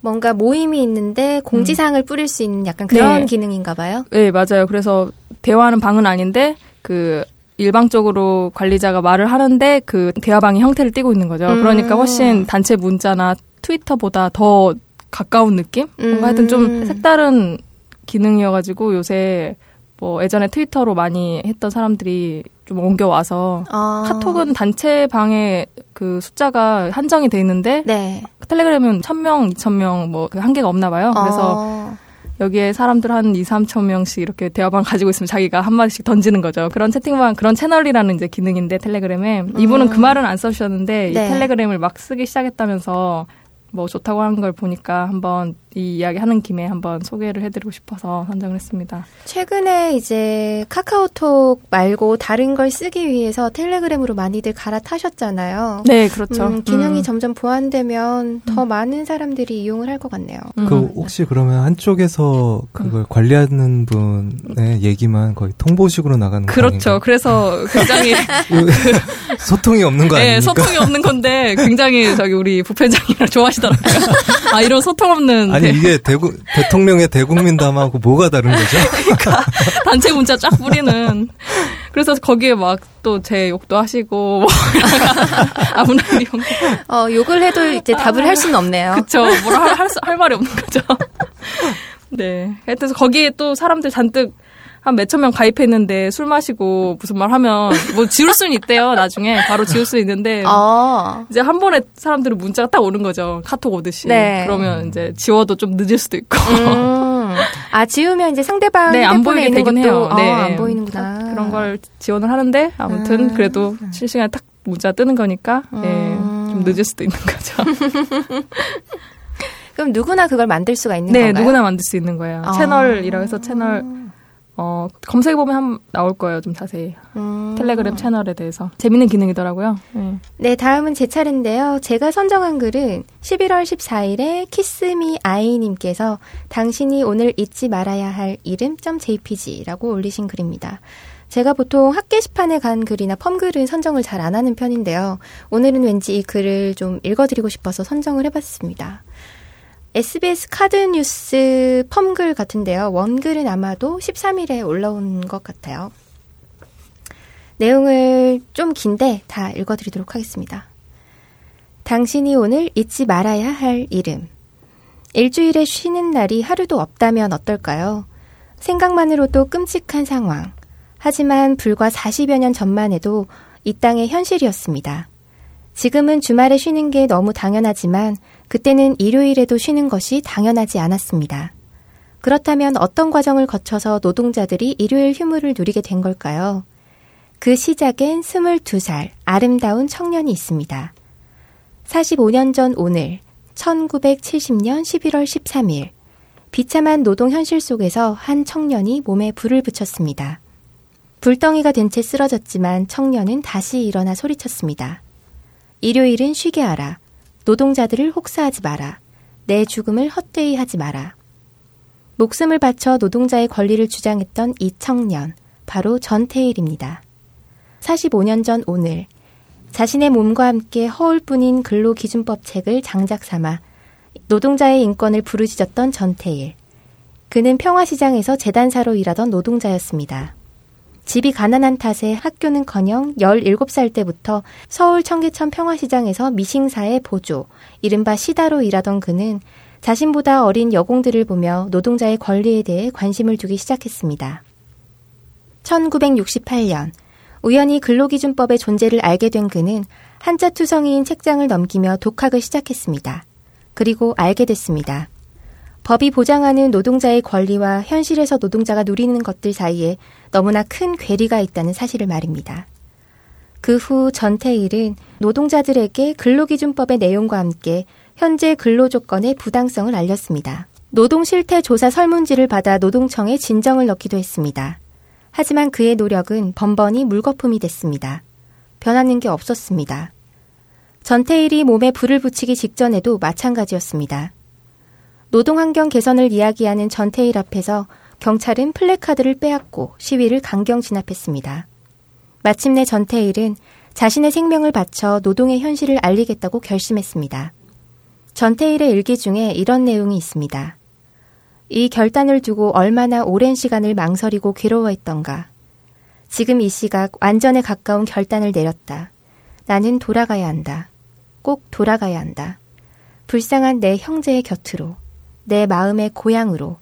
뭔가 모임이 있는데 공지사항을 뿌릴 수 있는 약간 그런 네. 기능인가 봐요. 네, 맞아요. 그래서 대화하는 방은 아닌데 그 일방적으로 관리자가 말을 하는데 그 대화방의 형태를 띠고 있는 거죠. 음. 그러니까 훨씬 단체 문자나 트위터보다 더 가까운 느낌? 뭔가 하여튼 좀 음. 색다른 기능이어가지고 요새 뭐 예전에 트위터로 많이 했던 사람들이 좀 옮겨와서 아. 카톡은 단체 방에 그 숫자가 한정이 돼 있는데 네. 텔레그램은 1000명, 2000명 뭐그 한계가 없나 봐요. 그래서 어. 여기에 사람들 한 2, 3천 명씩 이렇게 대화방 가지고 있으면 자기가 한마디씩 던지는 거죠. 그런 채팅방, 그런 채널이라는 이제 기능인데 텔레그램에. 이분은 그 말은 안 써주셨는데 이 네. 텔레그램을 막 쓰기 시작했다면서 뭐 좋다고 하는 걸 보니까 한번 이 이야기 하는 김에 한번 소개를 해드리고 싶어서 선정을 했습니다. 최근에 이제 카카오톡 말고 다른 걸 쓰기 위해서 텔레그램으로 많이들 갈아타셨잖아요. 네, 그렇죠. 음, 기능이 음. 점점 보완되면 더 많은 사람들이 이용을 할 것 같네요. 그 음. 혹시 그러면 한쪽에서 그걸 관리하는 분의 얘기만 거의 통보식으로 나가는 거 그렇죠. 그래서 굉장히 <laughs> 소통이 없는 거 네, 아닙니까? 소통이 없는 건데 굉장히 저기 우리 부편장이랑 좋아하시더라고요. 아 이런 소통 없는 아니 이게 대구, 대통령의 대국민담하고 뭐가 다른 거죠? <laughs> 단체 문자 쫙 뿌리는. 그래서 거기에 막 또 제 욕도 하시고, 뭐, 아무나 이용. 어, 욕을 해도 이제 답을 할 수는 없네요. 그쵸. 뭐라 할, 할, 수- 할 말이 없는 거죠. 네. 하여튼 거기에 또 사람들 잔뜩 한 몇천 명 가입했는데 술 마시고 무슨 말 하면 뭐 지울 수는 있대요. 나중에 바로 지울 수 있는데. 어. 이제 한 번에 사람들은 문자가 딱 오는 거죠. 카톡 오듯이. 네. 그러면 이제 지워도 좀 늦을 수도 있고. 음. 아, 지우면 이제 상대방 네, 안 보이게 되긴 것도 해요. 네. 어, 안 보이는구나. 그런 걸 지원을 하는데 아무튼 아. 그래도 실시간에 딱 문자 뜨는 거니까 예, 음. 좀 늦을 수도 있는 거죠. <laughs> 그럼 누구나 그걸 만들 수가 있는 네, 건가요? 누구나 만들 수 있는 거예요. 아. 채널이라고 해서 채널 어, 검색해 보면 한 나올 거예요, 좀 자세히. 음. 텔레그램 채널에 대해서 재밌는 기능이더라고요. 예. 네, 다음은 제 차례인데요. 제가 선정한 글은 11월 14일에 키스미 아이님께서 당신이 오늘 잊지 말아야 할 이름.jpg라고 올리신 글입니다. 제가 보통 학 게시판에 간 글이나 펌글은 선정을 잘 안 하는 편인데요. 오늘은 왠지 이 글을 좀 읽어드리고 싶어서 선정을 해봤습니다. SBS 카드 뉴스 펌글 같은데요. 원글은 아마도 13일에 올라온 것 같아요. 내용을 좀 긴데 다 읽어드리도록 하겠습니다. 당신이 오늘 잊지 말아야 할 이름. 일주일에 쉬는 날이 하루도 없다면 어떨까요? 생각만으로도 끔찍한 상황. 하지만 불과 40여 년 전만 해도 이 땅의 현실이었습니다. 지금은 주말에 쉬는 게 너무 당연하지만 그때는 일요일에도 쉬는 것이 당연하지 않았습니다. 그렇다면 어떤 과정을 거쳐서 노동자들이 일요일 휴무를 누리게 된 걸까요? 그 시작엔 22살 아름다운 청년이 있습니다. 45년 전 오늘 1970년 11월 13일 비참한 노동 현실 속에서 한 청년이 몸에 불을 붙였습니다. 불덩이가 된 채 쓰러졌지만 청년은 다시 일어나 소리쳤습니다. 일요일은 쉬게 하라. 노동자들을 혹사하지 마라. 내 죽음을 헛되이 하지 마라. 목숨을 바쳐 노동자의 권리를 주장했던 이 청년, 바로 전태일입니다. 45년 전 오늘, 자신의 몸과 함께 허울 뿐인 근로기준법 책을 장작 삼아 노동자의 인권을 부르짖었던 전태일. 그는 평화시장에서 재단사로 일하던 노동자였습니다. 집이 가난한 탓에 학교는커녕 17살 때부터 서울 청계천 평화시장에서 미싱사의 보조, 이른바 시다로 일하던 그는 자신보다 어린 여공들을 보며 노동자의 권리에 대해 관심을 두기 시작했습니다. 1968년 우연히 근로기준법의 존재를 알게 된 그는 한자 투성이인 책장을 넘기며 독학을 시작했습니다. 그리고 알게 됐습니다. 법이 보장하는 노동자의 권리와 현실에서 노동자가 누리는 것들 사이에 너무나 큰 괴리가 있다는 사실을 말입니다. 그 후 전태일은 노동자들에게 근로기준법의 내용과 함께 현재 근로조건의 부당성을 알렸습니다. 노동 실태 조사 설문지를 받아 노동청에 진정을 넣기도 했습니다. 하지만 그의 노력은 번번이 물거품이 됐습니다. 변하는 게 없었습니다. 전태일이 몸에 불을 붙이기 직전에도 마찬가지였습니다. 노동 환경 개선을 이야기하는 전태일 앞에서 경찰은 플래카드를 빼앗고 시위를 강경 진압했습니다. 마침내 전태일은 자신의 생명을 바쳐 노동의 현실을 알리겠다고 결심했습니다. 전태일의 일기 중에 이런 내용이 있습니다. 이 결단을 두고 얼마나 오랜 시간을 망설이고 괴로워했던가. 지금 이 시각 완전에 가까운 결단을 내렸다. 나는 돌아가야 한다. 꼭 돌아가야 한다. 불쌍한 내 형제의 곁으로, 내 마음의 고향으로,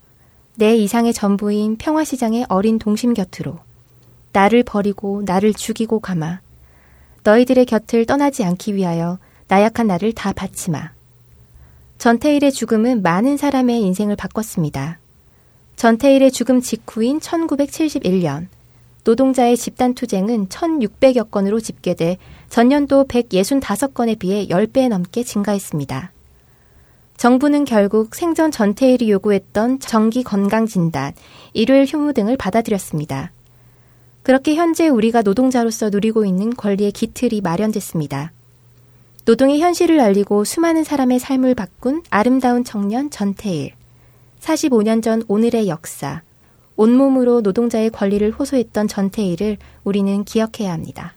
내 이상의 전부인 평화시장의 어린 동심 곁으로 나를 버리고 나를 죽이고 가마. 너희들의 곁을 떠나지 않기 위하여 나약한 나를 다 바치마. 전태일의 죽음은 많은 사람의 인생을 바꿨습니다. 전태일의 죽음 직후인 1971년 노동자의 집단 투쟁은 1600여 건으로 집계돼 전년도 165건에 비해 10배 넘게 증가했습니다. 정부는 결국 생전 전태일이 요구했던 정기 건강 진단, 일요일 휴무 등을 받아들였습니다. 그렇게 현재 우리가 노동자로서 누리고 있는 권리의 기틀이 마련됐습니다. 노동의 현실을 알리고 수많은 사람의 삶을 바꾼 아름다운 청년 전태일. 45년 전 오늘의 역사. 온몸으로 노동자의 권리를 호소했던 전태일을 우리는 기억해야 합니다.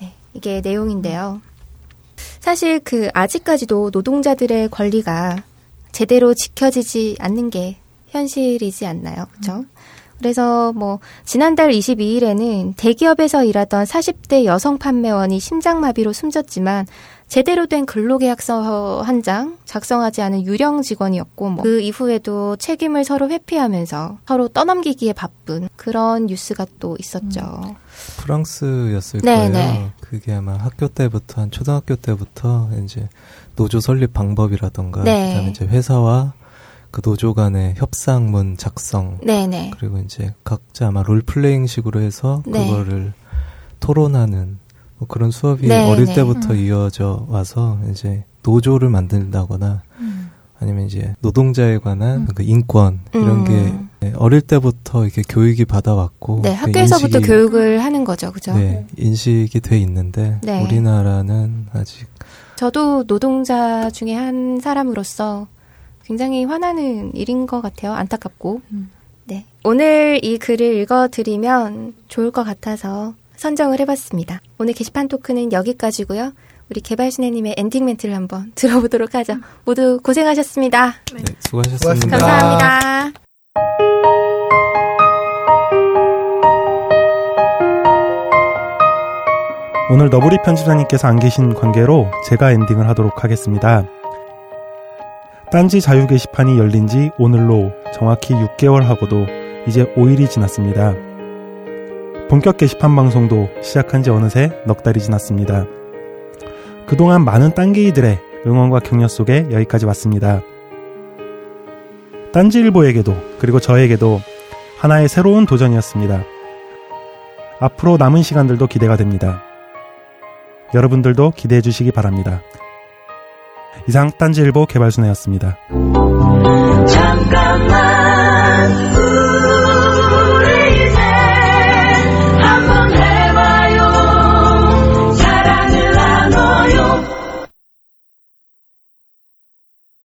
네, 이게 내용인데요. 사실 그 아직까지도 노동자들의 권리가 제대로 지켜지지 않는 게 현실이지 않나요? 그렇죠? 그래서 뭐 지난달 22일에는 대기업에서 일하던 40대 여성 판매원이 심장마비로 숨졌지만 제대로 된 근로계약서 한 장 작성하지 않은 유령 직원이었고 뭐 그 이후에도 책임을 서로 회피하면서 서로 떠넘기기에 바쁜 그런 뉴스가 또 있었죠. 음. 프랑스였을 네, 거예요. 네. 그게 아마 학교 때부터 한 초등학교 때부터 이제 노조 설립 방법이라던가 네. 그다음에 이제 회사와 그 노조 간의 협상문 작성 네네. 네. 그리고 이제 각자 아마 롤플레잉식으로 해서 네. 그거를 토론하는 뭐 그런 수업이 네, 어릴 네. 때부터 음. 이어져 와서 이제 노조를 만든다거나 음. 아니면 이제 노동자에 관한 음. 그 인권 이런 게 음. 네, 어릴 때부터 이렇게 교육이 받아왔고 네, 그 학교에서부터 인식이, 교육을 하는 거죠, 그죠? 네, 인식이 돼 있는데 네. 우리나라는 아직 저도 노동자 중에 한 사람으로서 굉장히 화나는 일인 것 같아요. 안타깝고. 음. 네. 오늘 이 글을 읽어드리면 좋을 것 같아서 선정을 해봤습니다. 오늘 게시판 토크는 여기까지고요. 우리 개발신혜님의 엔딩 멘트를 한번 <laughs> 들어보도록 하죠. 모두 고생하셨습니다. 네, 수고하셨습니다. 감사합니다. 오늘 너브리 편집자님께서 안 계신 관계로 제가 엔딩을 하도록 하겠습니다. 딴지 자유 게시판이 열린 지 오늘로 정확히 6개월 하고도 이제 5일이 지났습니다. 본격 게시판 방송도 시작한 지 어느새 넉 달이 지났습니다. 그동안 많은 딴개이들의 응원과 격려 속에 여기까지 왔습니다. 딴지일보에게도 그리고 저에게도 하나의 새로운 도전이었습니다. 앞으로 남은 시간들도 기대가 됩니다. 여러분들도 기대해 주시기 바랍니다. 이상 딴지일보 개발순회였습니다. 잠깐만